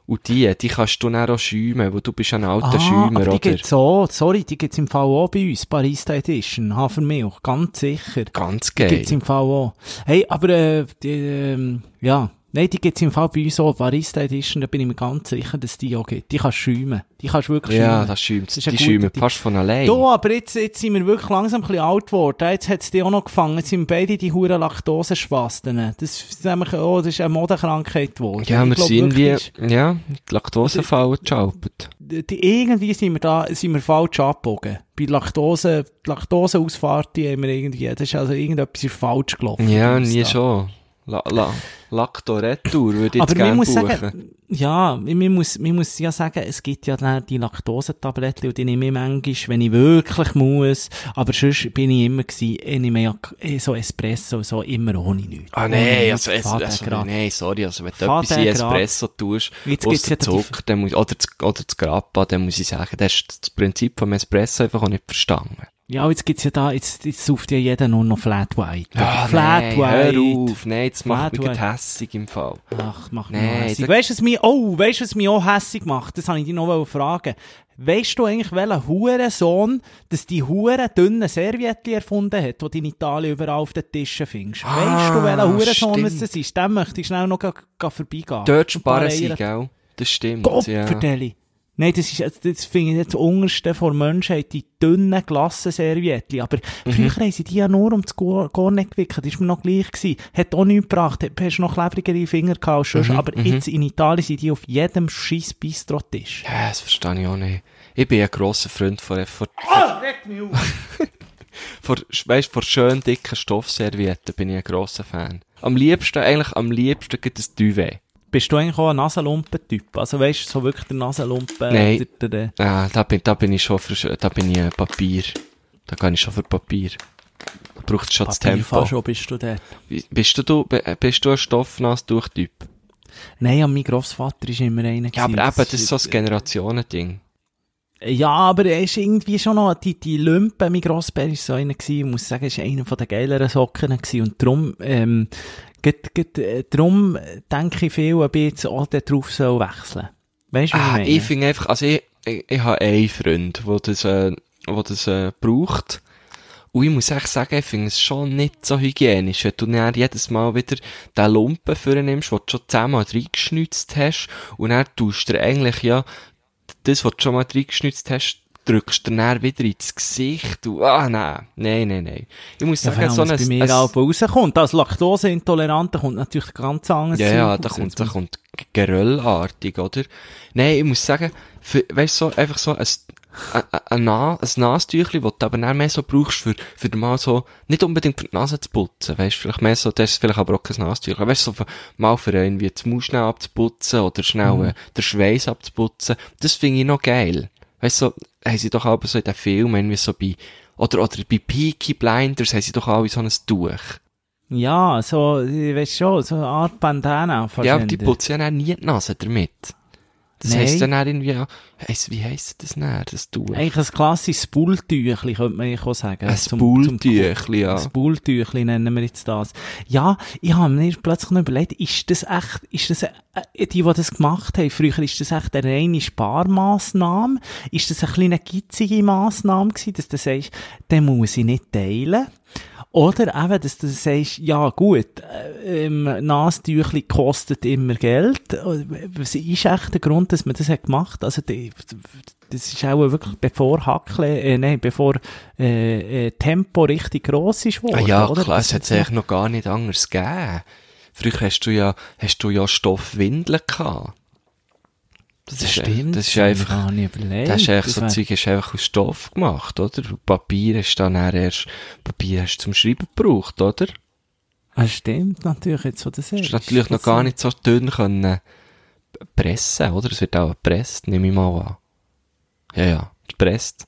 Und die, die kannst du dann auch schäumen, wo du bist ein alter ah, Schäumer, aber die oder? gibt's auch, sorry, die gibt's im Fall auch bei uns, Barista Edition, Hafermilch, ganz sicher. Ganz Die geil. gibt's im Fall auch. Hey, aber, äh, die, ähm, ja, nein, die gibt's im Fall bei uns auch, Barista Edition, da bin ich mir ganz sicher, dass die auch gibt. Die kannst schäumen. Die kannst wirklich Ja, schäumen. das schäumt. Das Die schäumen fast von allein. Du, aber jetzt, jetzt sind wir wirklich langsam ein bisschen alt geworden. Jetzt hat's die auch noch gefangen. Jetzt sind beide die huren Laktoseschwasten. Das ist nämlich, oh, das ist eine Modekrankheit geworden. Ja, Ich wir glaub sind wie, ja, die Laktosefallen geschaltet. die, die, irgendwie sind wir da, sind wir falsch abgebogen. Bei Laktose, die Laktoseausfahrt, die haben wir irgendwie, das ist also irgendetwas ist falsch gelaufen. Ja, nie da. schon. La, la, Lacto-Retour würde ich Aber gerne muss buchen. sagen, ja, man muss, man muss ja sagen, es gibt ja dann die Laktosetabletten und die nehme ich manchmal, wenn ich wirklich muss. Aber sonst bin ich immer gewesen, ich nehme ja eh so Espresso, so immer ohne nichts. Ah, nichts. also, es, also, nee, sorry, also, wenn du Faden etwas in. Espresso tust, Jetzt aus die- Zucker, dann muss, oder das, oder das Grappa, dann muss ich sagen, das ist das Prinzip vom Espresso einfach auch nicht verstanden. Ja, jetzt gibt's ja da, jetzt, jetzt sucht ja jeder nur noch Flat White. Ah, Flat nee, White. hör auf, macht mich Flat gerade White. hässig im Fall. Ach, mach mich Nee, hässig. Weißt du, was mich, oh, weißt du, was mich auch hässig macht? Das habe ich dich noch fragen. Weißt du eigentlich, welcher Hurensohn, dass die huren dünnen Servietten erfunden hat, die du in Italien überall auf den Tischen findest? Ah, weißt du, welcher Hurensohn das ist? Dem möchte ich schnell noch vorbeigehen. Dort sparen sie, gell? Das stimmt, Gott, ja. Verdeli. Nein, das ist, das finde ich jetzt das Unterste vor Menschheit, die dünnen Glassenservietten. Aber Mhm. früher haben sie die ja nur um das Gorn gewickelt. Das war mir noch gleich gewesen. Hat auch nichts gebracht. Hat- Hast noch klebrigere Finger gehabt sonst. Mhm, Aber jetzt in Italien sind die auf jedem scheiß Bistrotisch. Ja, das verstehe ich auch nicht. Ich bin ein grosser Freund von, von, Ah, regt mich auf! von, weißt, von schön dicken Stoffservietten bin ich ein grosser Fan. Am liebsten, eigentlich am liebsten gibt es Duvet. Bist du eigentlich auch ein Nasenlumpen-Typ? Also weißt du, so wirklich der Nasenlumpen? Nein. Der, der, Ja, da bin, da bin ich schon für, da bin ich äh, Papier. Da kann ich schon für Papier. Da braucht es schon das Tempo. Schon bist du dort. Bist du, du, bist du ein Stoffnass-Tuch-Typ? Nein, ja, mein Grossvater ist immer einer Ja, aber eben, das ist so ein Generationending. Ja, aber er ist irgendwie schon noch, die, die Lumpen, mein Grossbär ist so einer gewesen, ich muss sagen, er ist einer von den geileren Socken gewesen, und darum, ähm, äh, darum denke ich viel, ob ich jetzt auch darauf soll wechseln. Weißt du, Ah, ich ich finde einfach, also ich, ich, ich habe einen Freund, der das, äh, der das, äh, braucht. Und ich muss echt sagen, ich finde es schon nicht so hygienisch, wenn du dann jedes Mal wieder den Lumpen vornimmst, den du schon zehnmal reingeschnitzt hast, und dann tust du eigentlich ja, das, was du schon mal reingeschnitzt hast, drückst du dann wieder ins Gesicht, und, ah, nein, nein, nein, nein. Ich muss sagen, so ein, bei mir ein- rauskommt. Als Laktoseintoleranter kommt natürlich ganz anderes Ja, ja, da kommt, da kommt Geröllartig, oder? Nein, ich muss sagen, für, weißt du, so, einfach so ein, ein, ein, ein Nastüchli, das du aber dann mehr so brauchst, für, für mal so, nicht unbedingt für die Nase zu putzen, weißt du, vielleicht mehr so, das ist vielleicht aber auch kein Nastüchli, weißt du, so für, mal für irgendwie das Maus schnell abzuputzen oder schnell Mhm. äh, den Schweiß abzuputzen, das finde ich noch geil. Weißt du, so, haben sie doch aber so in den Filmen, irgendwie so bei, oder, oder bei Peaky Blinders haben sie doch alle so ein Tuch. Ja, so, ich weiss schon, so eine Art Bandana. Ja, aber die putzen ja nie die Nase damit. Das Nein. heisst dann auch irgendwie, heisst, wie heisst das dann, das Tuch? Eigentlich ein klassisches Bulltüchli, könnte man auch sagen. Ein Zum- Bulltüchli, ja. Ein Bulltüchli nennen wir jetzt das. Ja, ich habe mir plötzlich noch überlegt, ist das echt, ist das, äh, die, die das gemacht haben, früher, ist das echt eine reine Sparmaßnahme? Ist das eine kleine gitzige Massnahme gewesen, dass du sagst, den muss ich nicht teilen? Oder eben, dass du sagst, ja gut, äh, ähm, Nastüchli kostet immer Geld. Was ist echt der Grund, dass man das hat gemacht? Also, die, das ist auch wirklich bevor Hackle, äh, nein, bevor äh, äh, Tempo richtig gross ist Ah worden, ja, oder? klar, Das es hat es eigentlich noch gar nicht anders gegeben. Früher hast du ja, hast du ja Stoffwindeln gehabt. Das, Das ist, stimmt. das ist einfach, gar nicht überlegt. das ist eigentlich so wär- Zeug, ist einfach aus Stoff gemacht, oder? Papier hast du dann erst, Papier hast du zum Schreiben gebraucht, oder? Das stimmt natürlich, jetzt, wo das ist natürlich noch gar nicht so dünn können pressen, oder? Es wird auch gepresst, nehme ich mal an. Ja, ja, gepresst.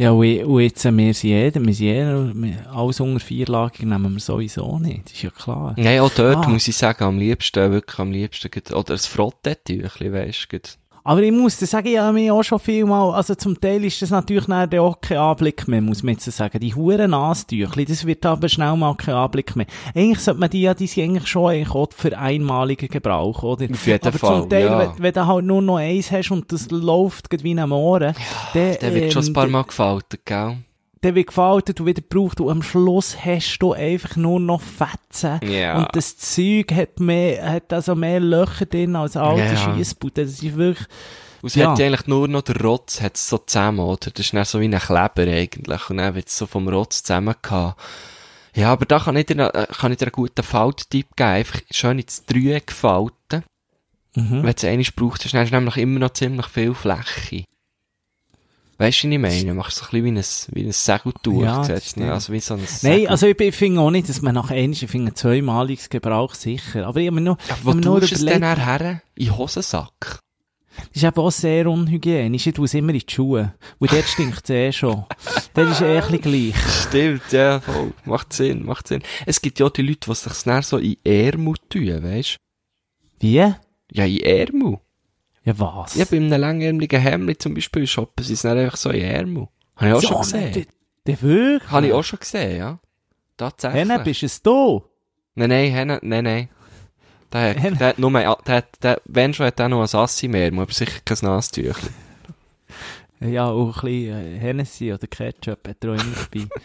Ja, und, und jetzt, wir sind jeder, wir sind jeder, alles unter Vierlagig nehmen wir sowieso nicht, das ist ja klar. Nein, auch dort Ah. muss ich sagen, am liebsten, wirklich am liebsten, oder ein Frottettüchli, weisst du, Aber ich muss dir sagen, ich habe mich auch schon viel mal, also zum Teil ist das natürlich nachher auch kein Anblick mehr, muss man jetzt sagen. Die huren Nastüchli, das wird aber schnell mal kein Anblick mehr. Eigentlich sollte man die ja, die sind eigentlich schon eigentlich auch für einmaligen Gebrauch, oder? Auf jeden aber Fall, zum Teil, ja. wenn, wenn du halt nur noch eins hast und das läuft wie ein Mohren, dann, Der wird schon ein ähm, paar Mal gefaltet, gell? Der wird gefaltet und wieder gebraucht und am Schluss hast du einfach nur noch Fetzen. Ja. Und das Zeug hat mehr, hat also mehr Löcher drin als alte Ja. Schiessbude. Das ist wirklich, Und es Ja. hat ja eigentlich nur noch der Rotz hat's so zusammen, oder? Das ist dann so wie ein Kleber eigentlich. Und dann wird's so vom Rotz zusammen gehabt. Ja, aber da kann ich dir, äh, kann ich dir einen guten Falttipp geben. Einfach schön ins Dreieck falten. mhm. Wenn du es einmal brauchst, hast du dann nämlich immer noch ziemlich viel Fläche. Weißt du, was ich meine? Machst so ein bisschen wie ein, wie ein Segeltuch. Ja, ne? also wie so ein Nein, Segel- also ich, ich finde auch nicht, dass man nach einmal, ich finde zweimaliges Gebrauch sicher. Aber ich habe mir nur, ja, wo nur du es denn überlegt, her? In Hosensack? das ist eben auch sehr unhygienisch. Ich tue es immer in die Schuhe. Und dort stinkt es eh schon. Das ist eh ein gleich. Stimmt, ja, voll. Macht Sinn, macht Sinn. Es gibt ja auch die Leute, die sich dann so in Ärmel tun, weisst Wie? Ja, in Ärmel. Ja, was? Ja, bei einem langärmeligen Hemd zum Beispiel shoppen sie es dann einfach so in Ärmel. Habe ich auch schon gesehen. Der, wirklich? Habe ich auch schon gesehen, ja. Tatsächlich. Henne, bist es du? Nein, nein, Henne, nein, nein. Der hat, der hat nur, der der, wenn schon, hat er noch ein Assi mehr, aber sicher kein Nastüchli. Ja, auch ein bisschen äh, Hennessy oder Ketchup hat er auch immer dabei.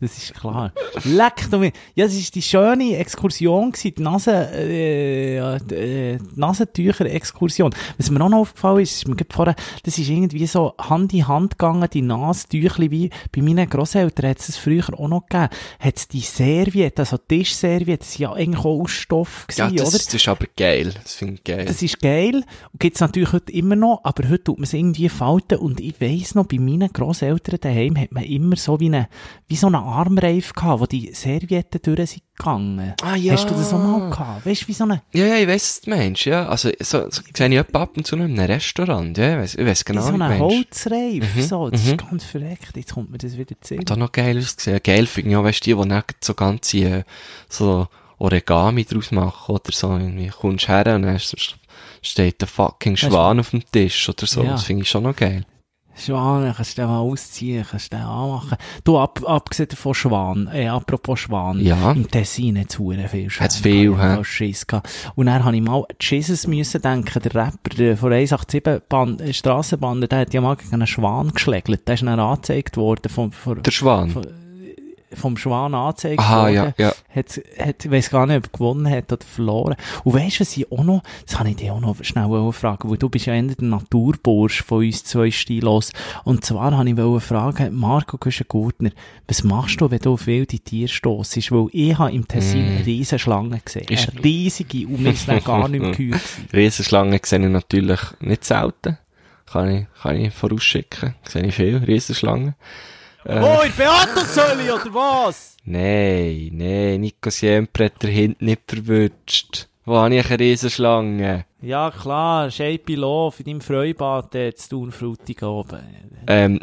Das ist klar. Leck du mich. Ja, das ist die schöne Exkursion gewesen, die Nase, äh, ja, äh, die Nasentücher-Exkursion. Was mir auch noch aufgefallen ist, ist mir vorher, das ist irgendwie so Hand in Hand gegangen, die Nasentüchli, wie bei meinen Grosseltern hat es früher auch noch gegeben. Hat es die Serviette, also Tischserviette, das sind ja eigentlich auch aus Stoff Ja, gewesen, das, oder? das ist aber geil. Das finde ich geil. Das ist geil. Und gibt's natürlich heute immer noch, aber heute tut man es irgendwie falten und ich ich weiss noch, bei meinen Grosseltern daheim hat man immer so wie eine, wie so einen Armreif gehabt, wo die Servietten durch sind gegangen. Ah, ja. Hast du das auch mal gehabt? Weißt du, wie so eine, Ja, ja, ich weiss, was du meinst, ja. Also, so, so sehe ich ab und zu noch in einem Restaurant, ja, ich weiss, ich weiss wie genau, so wie du eine meinst. Holzreif, Mhm, so. Das mhm. ist ganz verreckt. Jetzt kommt mir das wieder zu. Da noch geil ausgesehen. Geil finde ich auch, weißt du, die, die dann so ganze, äh, so Origami draus machen oder so, irgendwie, kommst her und dann steht der fucking Weißt du- Schwan auf dem Tisch oder so. Ja. Das finde ich schon noch geil. Schwan, kannst du den mal ausziehen, kannst du den anmachen. Du, ab, abgesehen von Schwan, äh, apropos Schwan. Ja. Im Tessin hat's hure viel Schwan. Hat's viel, hä? Schiss gehabt. Und dann habe ich mal Jesus müssen denken, der Rapper, der von 187 Band, äh, Strassenbande, der hat ja mal gegen einen Schwan geschlägelt. Der ist dann angezeigt worden vom, vom, Der Schwan. vom, vom Schwan angezeigt Aha, worden. ja, ja. Hat, hat, ich weiss gar nicht, ob er gewonnen hat oder verloren. Und weisst du, was ich auch noch, das habe ich dich auch noch schnell fragen, weil du bist ja eher der Naturbursch von uns zwei Stilos. Und zwar habe ich fragen, Marco Güschen-Gurtner, was machst du, wenn du auf wilde Tiere stossest? Weil ich habe im Tessin Mm. eine riesen Schlange gesehen. Ist- Eine riesige, und mir ist gar nicht mehr gewesen. Riesenschlangen sehe ich natürlich nicht selten. Kann ich, kann ich vorausschicken. Sehe ich viel, Riesenschlangen. Äh, Oh, in Beatosölli, oder was? Nein, nein, Nico Siempre hat der Hint nicht verwünscht. Wo habe ich eine Riesenschlange? Ja, klar, Shape Love in deinem Freibad, der zu tun Frutig oben. Ähm,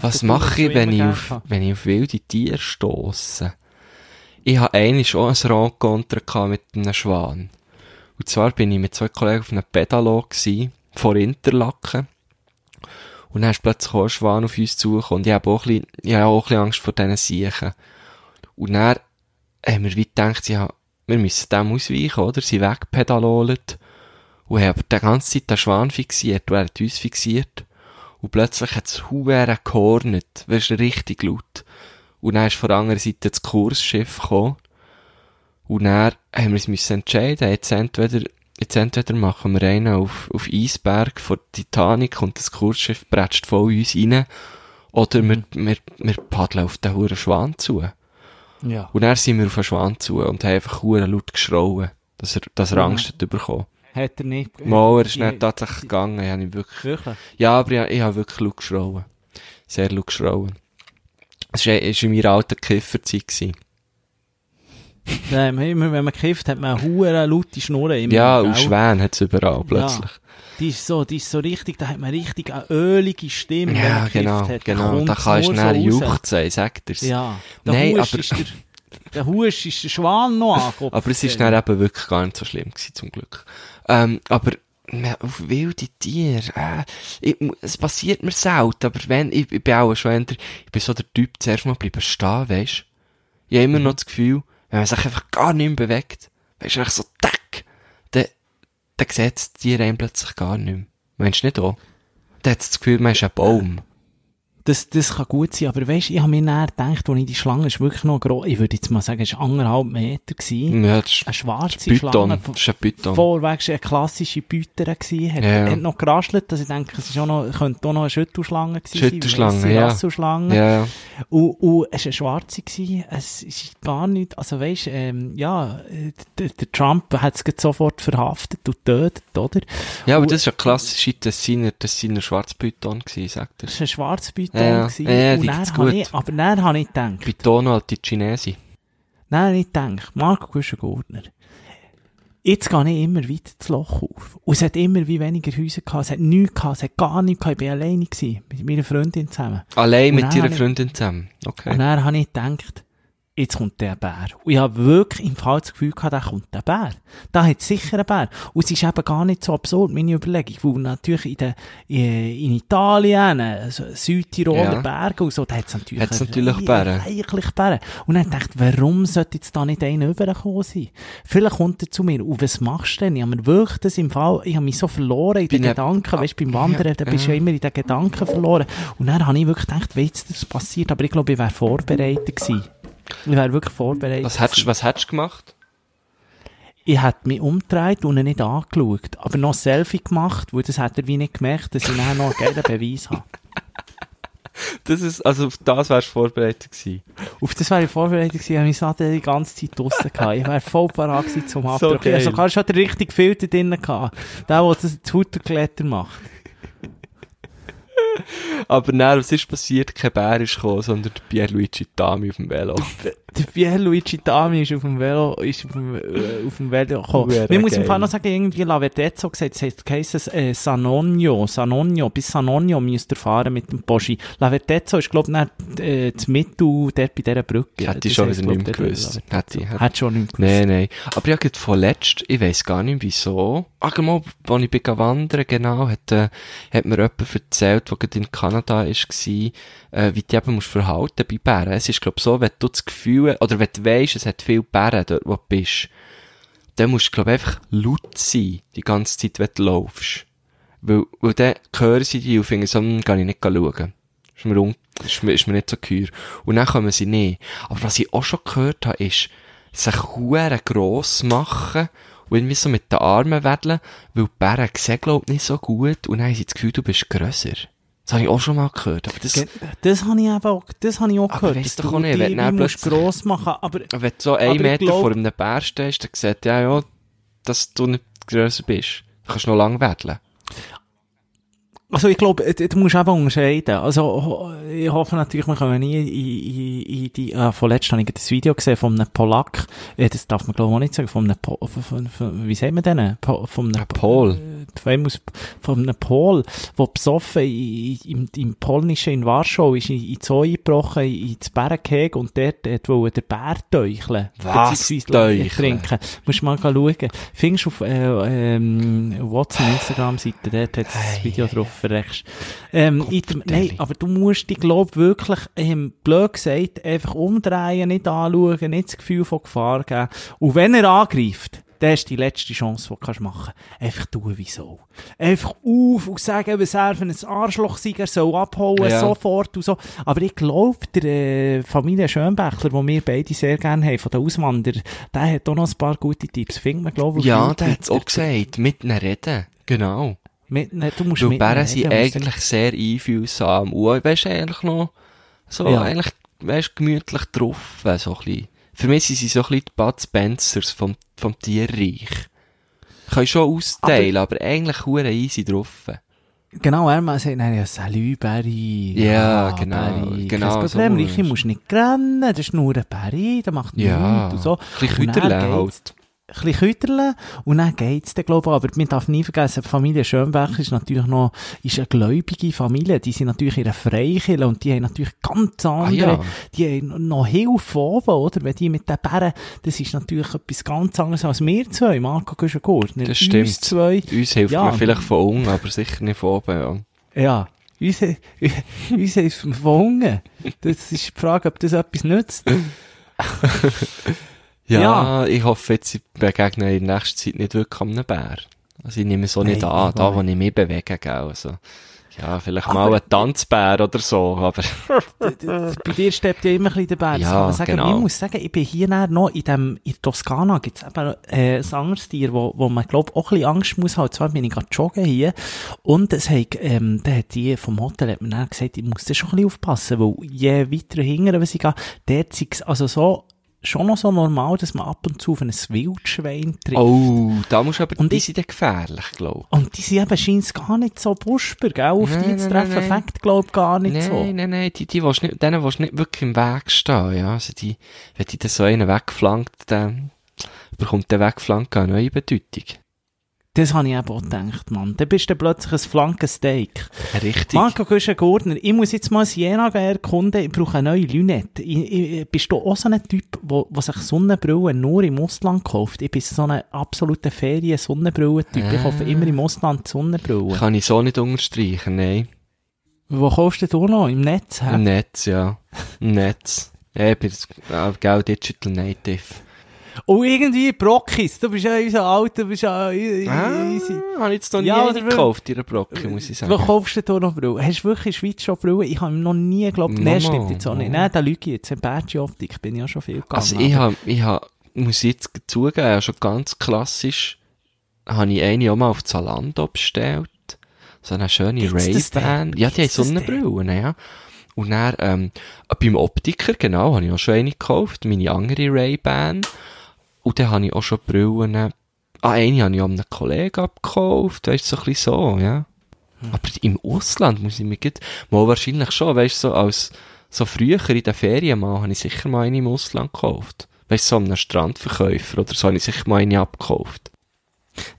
was mache ich, wenn ich auf, wenn ich auf wilde Tiere stosse? Ich habe einmal schon ein Rencontre mit einem Schwan. Und zwar bin ich mit zwei Kollegen auf einem Pedalo vor Interlaken. Und dann ist plötzlich auch ein Schwan auf uns zugekommen. Und ich habe auch ein bisschen, ich habe auch ein Angst vor diesen Siechen. Und dann haben wir wie gedacht, ja, wir müssen dem ausweichen, oder? Sie wegpedalolet. Und haben aber die ganze Zeit den Schwan fixiert. Und er hat uns fixiert. Und plötzlich hat es Huere gehornet. Weißt du, richtig laut. Und dann ist von der anderen Seite das Kursschiff gekommen. Und dann haben wir uns müssen jetzt entweder, jetzt entweder machen wir einen auf, auf Eisberg vor der Titanic und das Kursschiff bretscht voll uns rein. Oder wir, wir, wir paddeln auf den huren Schwan zu. Ja. Und dann sind wir auf den Schwan zu und haben einfach hure laut geschrauen, dass er, dass er Ja. Angst hat bekommen. Hat er nicht. Mal, er ist nicht tatsächlich gegangen, ich habe wirklich, Wirklich? ja, aber ich, ich habe wirklich laut geschrauen. Sehr laut geschrauen. Es war in meiner alten Kifferzeit. gewesen. Nein, immer wenn man kifft, hat man eine hure laute Schnurren im Ja, und? Schwäne hat es überall plötzlich. Die ist so, die ist so richtig, da hat man richtig eine ölige Stimme, wenn Ja, man gekifft genau, hat. genau. Da kannst du dann so juchzen, ich sag dir's. Ja. Der Nein, aber- ist der, Husch ist der Schwan noch angeguckt. Aber es ist dann eben wirklich gar nicht so schlimm gewesen, zum Glück. Ähm, aber, ja, auf wilde Tiere, äh, ich, es passiert mir selten, aber wenn, ich, ich bin auch schon eher, ich bin so der Typ, zuerst mal bleiben stehen, weisst Ich habe immer Mhm. noch das Gefühl, wenn man sich einfach gar nicht mehr bewegt, weisst du, einfach so, tack, dann, dann sieht das Tier einem plötzlich gar nicht mehr. Meinst du nicht auch? Dann hat das Gefühl, man ist ein Baum. Das, das kann gut sein, aber weisst, ich habe mir näher gedacht, als ich die Schlange ist wirklich noch groß, ich würde jetzt mal sagen, es war anderthalb Meter gewesen. Ja, das ist Eine schwarze Python, Schlange. das ist ein Python. Vorweg war eine klassische Bütere gewesen, hat, Ja. hat noch geraschelt, dass ich denke, es ist auch noch, könnte auch noch eine Schüttelschlange gewesen sein. Schüttelschlange, ja. Ja. Und, und es war eine schwarze gewesen, es ist gar nicht, also weisst, ähm, ja, der, der Trump hat es sofort verhaftet und getötet, oder? Ja, aber Und- das ist ja klassische Tessiner, Tessiner Schwarzpython gewesen, sagt er. Das war ein schwarzes Python. Ja, gewesen. ja, und dann habe ich, aber dann habe ich gedacht, Pythono halt die Chinesi. Nein, habe ich gedacht, Marco Güschen-Gurtner, jetzt gehe ich immer weiter das Loch auf. Und es hat immer wie weniger Häuser gehabt, es hat nichts gehabt, es hat gar nichts gehabt, ich war alleine gewesen, mit meiner Freundin zusammen. Allein mit dann ich- Freundin zusammen. Okay. Und dann habe ich gedacht, jetzt kommt der Bär. Und ich habe wirklich im Fall das Gefühl gehabt, da kommt der Bär. Da hat sicher ein Bär. Und es ist eben gar nicht so absurd, meine Überlegung, weil natürlich in, der, in, in Italien, also Südtiroler Ja. Berge und so, da hat es natürlich, Hat's natürlich Bären. reichlich Bären. Und dann dachte ich, warum sollte jetzt da nicht einer rübergekommen sein? Vielleicht kommt er zu mir, und was machst du denn? Ich habe mir wirklich das im Fall, ich habe mich so verloren in den Bin Gedanken, weißt du, beim Wandern, Ja, da bist du ja immer in den Gedanken verloren. Und dann habe ich wirklich gedacht, wie jetzt das passiert, aber ich glaube, ich wäre vorbereitet gewesen. Ich wäre wirklich vorbereitet. Was hättest, was hättest du gemacht? Ich hätte mich umgedreht und ihn nicht angeschaut, aber noch ein Selfie gemacht, weil das hat er wie nicht gemerkt, dass ich dann noch einen geilen Beweis habe. Das ist, also auf das wärst du vorbereitet gewesen. Auf das wäre ich vorbereitet gewesen, ich habe mich die ganze Zeit draussen gehabt. Ich wäre voll parat gewesen zum Abdruck. ich geil. hatte sogar schon den richtigen Filter drin gehabt. Der, der das Futterkletter macht. Aber nein, was ist passiert? Kein Bär ist gekommen, sondern der Pierluigi Tami auf dem Velo. Der Pierluigi Tami ist auf dem Velo, ist auf dem, äh, auf dem Velo gekommen. Wir muss im. Fall noch sagen, irgendwie Lavedezzo gesagt, es heisst, heisst äh, Sanonio, Sanonio, bis Sanonio müsst ihr fahren mit dem Poschi. Lavedezzo ist, glaub ich, äh, das Mittel dort bei dieser Brücke. Hätte ich schon wieder nicht mehr gewusst. Hätte ich- hätte- Hat schon nicht mehr gewusst. Nein, nein. Aber ich habe vorletzt, ich weiss gar nicht wieso, ach mal, als ich bin wandern, genau, hat, äh, hat mir jemand erzählt, der gerade in Kanada ist, war, äh, wie du eben musst verhalten bei Bären. Es ist, glaub ich, so, wenn du das Gefühl, oder wenn du weisst, es hat viele Bären dort, wo du bist, dann musst du, glaub ich, einfach laut sein, die ganze Zeit, wenn du laufst. Weil, weil dann hören sie dich und finden so, hm, kann ich nicht schauen. Ist mir, un ist mir, ist mir nicht so geheuer. Und dann kommen sie nicht. Aber was ich auch schon gehört habe, ist, sich hure gross machen und irgendwie so mit den Armen wedeln, weil die Bären sehen, glaub ich, nicht so gut und dann haben sie das Gefühl, du bist grösser. Das habe ich auch schon mal gehört. Aber das, Das habe ich eben auch, das habe ich auch Aber gehört. doch du auch nicht, wenn musst plötzlich- gross machen, aber wenn du so einen Meter glaub- vor einem Bär stehst, dann sieht ja, ja, dass du nicht grösser bist. Du kannst noch lang wedeln. Also ich glaube, äh, du musst eben unterscheiden. Also ich hoffe natürlich, wir kommen nie in, in, in die... Äh, vorletzt habe ich das Video gesehen von einem Polak. Äh, das darf man glaube ich auch nicht sagen. Von einem... Po, von, von, von, wie sagt man denn? Po, von einem Ein Pol. Äh, famous, von einem Pol, der besoffen in, im, im Polnischen in Warschau ist in, in eingebrochen, in, ins Bärengehege und dort hat wollte der Bär teucheln. Was? Teucheln? Trinken. Musst mal schauen. Findest du auf äh, ähm, Watson Instagram-Seite, dort hat das Video drauf verreckst. Ähm, dem, nein, aber du musst dich, glaub wirklich, ähm, blöd gesagt, einfach umdrehen, nicht anschauen, nicht das Gefühl von Gefahr geben. Und wenn er angreift, das ist die letzte Chance, die du kannst machen kannst. Einfach tun wie so. Einfach auf und sagen, was er für ein Arschloch sei, er soll abhauen, Ja. sofort und so. Aber ich glaube, der äh, Familie Schönbächler, die wir beide sehr gerne haben, von den Auswanderern, der hat auch noch ein paar gute Tipps. Findet man, glaube ich, Ja, der hat es auch gesagt. Mit ihnen reden. Genau. Mit, ne, du musst Weil Bären sind eigentlich sehr einfühlsam. Und weisst du, eigentlich noch, so, Ja. eigentlich, weisst gemütlich drauf, so ein bisschen. Für mich sind sie so ein bisschen die Bud Spencers vom, vom Tierreich. Können schon austeilen, aber, eigentlich hure easy drauf. Genau, er mal sagt, nein, ja, Salü, Barry. Ja, genau, Barry. genau, so Problem, Richi, du. musst nicht rennen, das ist nur ein Barry, der macht Ja. nichts und so. Ein bisschen Küterle halt. Ein bisschen Küterle und dann geht's dann, glaube ich, aber man darf nie vergessen, die Familie Schönbach ist natürlich noch, ist eine gläubige Familie, die sind natürlich in einer Freikirche und die haben natürlich ganz andere, ja. die haben noch Hilfe oben, oder? Wenn die mit den Bären, das ist natürlich etwas ganz anderes als wir zwei, Marco Güschen-Gurtner. Das stimmt. Uns zwei, Uns hilft Ja. man vielleicht von unten, aber sicher nicht von oben, ja. Ja, uns, uns ist von unten. Das ist die Frage, ob das etwas nützt. Ja, Ja. ich hoffe jetzt, ich begegne in nächster Zeit nicht wirklich einem Bär. Also ich nehme so nicht Nein, an, ich da wo ich mich bewege, gell, also. Ja, vielleicht Aber- mal ein Tanzbär oder so, aber. Bei dir steht ja immer ein bisschen der Bär. Ja, man sagen. genau. Ich muss sagen, ich bin hier näher noch in dem, in Toskana gibt's eben, äh, ein anderes Tier, wo, wo man, glaub, auch ein bisschen Angst muss haben. Zwar bin ich gerade joggen hier. Und es hat, ähm, da hat die vom Hotel hat mir dann gesagt, ich muss da schon ein bisschen aufpassen, weil je weiter hinten, was ich gehe, dort ist also so, schon noch so normal, dass man ab und zu auf ein Wildschwein trifft. Oh, da musst du aber, Und die ich- sind dann gefährlich, glaub Und die sind eben scheint gar nicht so busper, gell? Auf Nein, die zu nein, treffen, nein, nein. fängt, glaub gar nicht Nein, so. nein, nein, die, die willst nicht, denen willst du nicht wirklich im Weg stehen, ja. Also die, wenn die dann so einen wegflankt, dann bekommt der Wegflank eine neue Bedeutung. Das habe ich eben auch gedacht, Mann. Dann bist du plötzlich ein Flankensteak. Richtig. Marco Güschen-Gurtner, ich muss jetzt mal Siena erkunden, ich brauche eine neue Lünette. Bist du auch so ein Typ, der sich Sonnenbrillen nur im Ausland kauft? Ich bin so ein absoluter Ferien-Sonnenbrillen-Typ. Ich kaufe immer im Ausland Sonnenbrillen. Kann ich so nicht unterstreichen, nein. Wo kaufst du noch? Im Netz? hä? Im Netz, ja. Im Netz. Bin, äh, gell, Digital Native. Und irgendwie Brockis, du bist ja unser Alter, du bist ja easy. Ah, habe ich jetzt noch nie Ja, gekauft, ihre Brocke, muss ich Wo sagen. kaufst du da noch Brillen? Hast du wirklich in der Schweiz schon Brillen? Ich habe noch nie geglaubt, nein, stimmt jetzt auch nicht. Nein, da lüge ich jetzt. Eine Badge-Optik bin ich ja schon viel gegangen. Also ich habe, ich habe, muss jetzt zugeben, ja, schon ganz klassisch, habe ich eine auch mal auf Zalando bestellt. So eine schöne Ray-Ban. Ja, die haben? Sonnenbrillen, ja. Und dann, ähm, beim Optiker, genau, habe ich auch schon eine gekauft, meine andere Ray-Ban. Und dann habe ich auch schon Brillen, ah, eine habe ich auch einem Kollegen abgekauft, weißt du, so ein bisschen so, ja. Aber im Ausland muss ich mir gut, mal wahrscheinlich schon, weißt du, so als, so früher in den Ferien mal, habe ich sicher mal eine im Ausland gekauft. Weißt du, so einem Strandverkäufer oder so habe ich sicher mal eine abgekauft.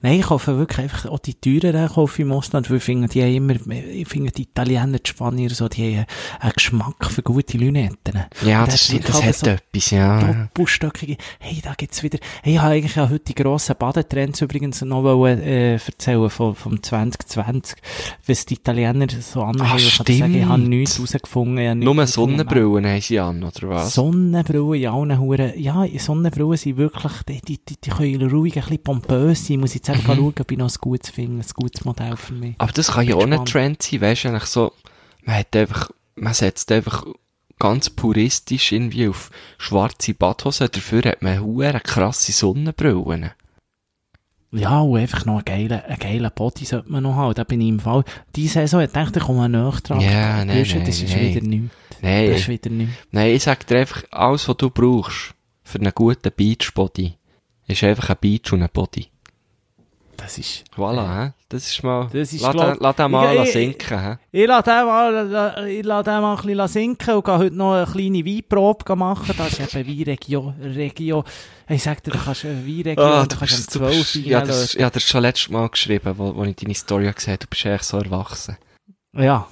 Nein, ich kaufe wirklich einfach auch die teureren kaufe im Ausland, weil ich finde, die haben immer, ich finde die Italiener, die Spanier, so, die haben einen Geschmack für gute Lünetten. Ja, das, hat das halt hat so etwas, ja. Doppelstöckige. Hey, da gibt's wieder, hey, ich habe eigentlich auch heute die grossen Badetrends übrigens noch wollen, äh, erzählen von, vom 2020, was die Italiener so anhaben. Ah, Ich kann sagen, Ich habe nichts herausgefunden. habe nichts Nur. Sonnenbrillen haben sie an, oder was? Sonnenbrillen in allen Huren. Ja, Sonnenbrillen sind wirklich, die, die, die, die können ruhig ein bisschen pompös sein. Muss ich jetzt Mhm. einfach schauen, ob ich noch ein gutes finde, ein gutes Modell für mich. Aber das kann ja auch ein. Trend sein, weißt du, eigentlich so, man hat einfach, man setzt einfach ganz puristisch irgendwie auf schwarze Badhosen, dafür hat man hure krasse Sonnenbrillen. Ja, und einfach noch einen geilen, einen geilen Body sollte man noch haben. Da bin ich im Fall. Die Saison, ich dachte, ich komme näher dran. Ja, nein, nein, Das ist nein. wieder nichts. Das Nein, ist wieder nichts. nein, ich sag dir einfach, alles was du brauchst für einen guten Beachbody, ist einfach ein Beach und ein Body. Das ist, Voilà, hä? Das ist mal, Das ist lass, glaub- den, lass den mal Ich- ich- sinken, hä? Ich lasse den mal, ich lasse den mal ein bisschen sinken und gehe heute noch eine kleine Weinprobe machen. Das ist eben Weinregion, Region. Ich sag dir, du kannst eine Weinregion, Ah, du du kannst bist, am du 12 bist, ja, das, ja, das ist schon letztes Mal geschrieben, wo, wo ich deine Story gesehen habe, du bist eigentlich so erwachsen. Ja.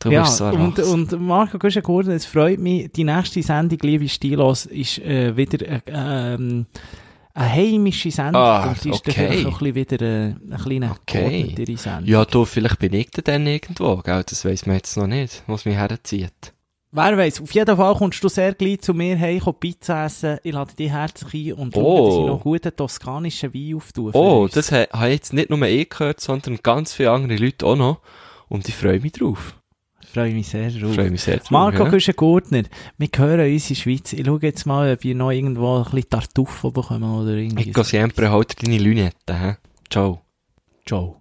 Du ja, bist so und, erwachsen. und Marco Guschen-Gurden, es freut mich, die nächste Sendung, liebe Stilos, ist äh, wieder äh, ähm, eine heimische Sendung. Ah, und die ist okay. vielleicht auch ein bisschen wieder äh, eine kleine Okay. Sendung. Ja, du, vielleicht bin ich dann irgendwo, gell? Das weiss man jetzt noch nicht, was mich herzieht. Wer weiß, auf jeden Fall kommst du sehr gleich zu mir hey, komm Pizza essen. Ich lade dich herzlich ein und Oh. schaue, dass ich noch guten toskanischen Wein auftue. Oh, das ha- habe ich jetzt nicht nur ich gehört, sondern ganz viele andere Leute auch noch. Und ich freue mich drauf freue mich sehr drauf. Freue mich sehr drauf. Marco, du ja. gut nicht. Wir hören uns in der Schweiz. Ich schaue jetzt mal, ob wir noch irgendwo ein bisschen Tartuffe bekommen oder irgendwie. Ich gehe sempre, halt deine Lünette, hä? Ciao. Ciao.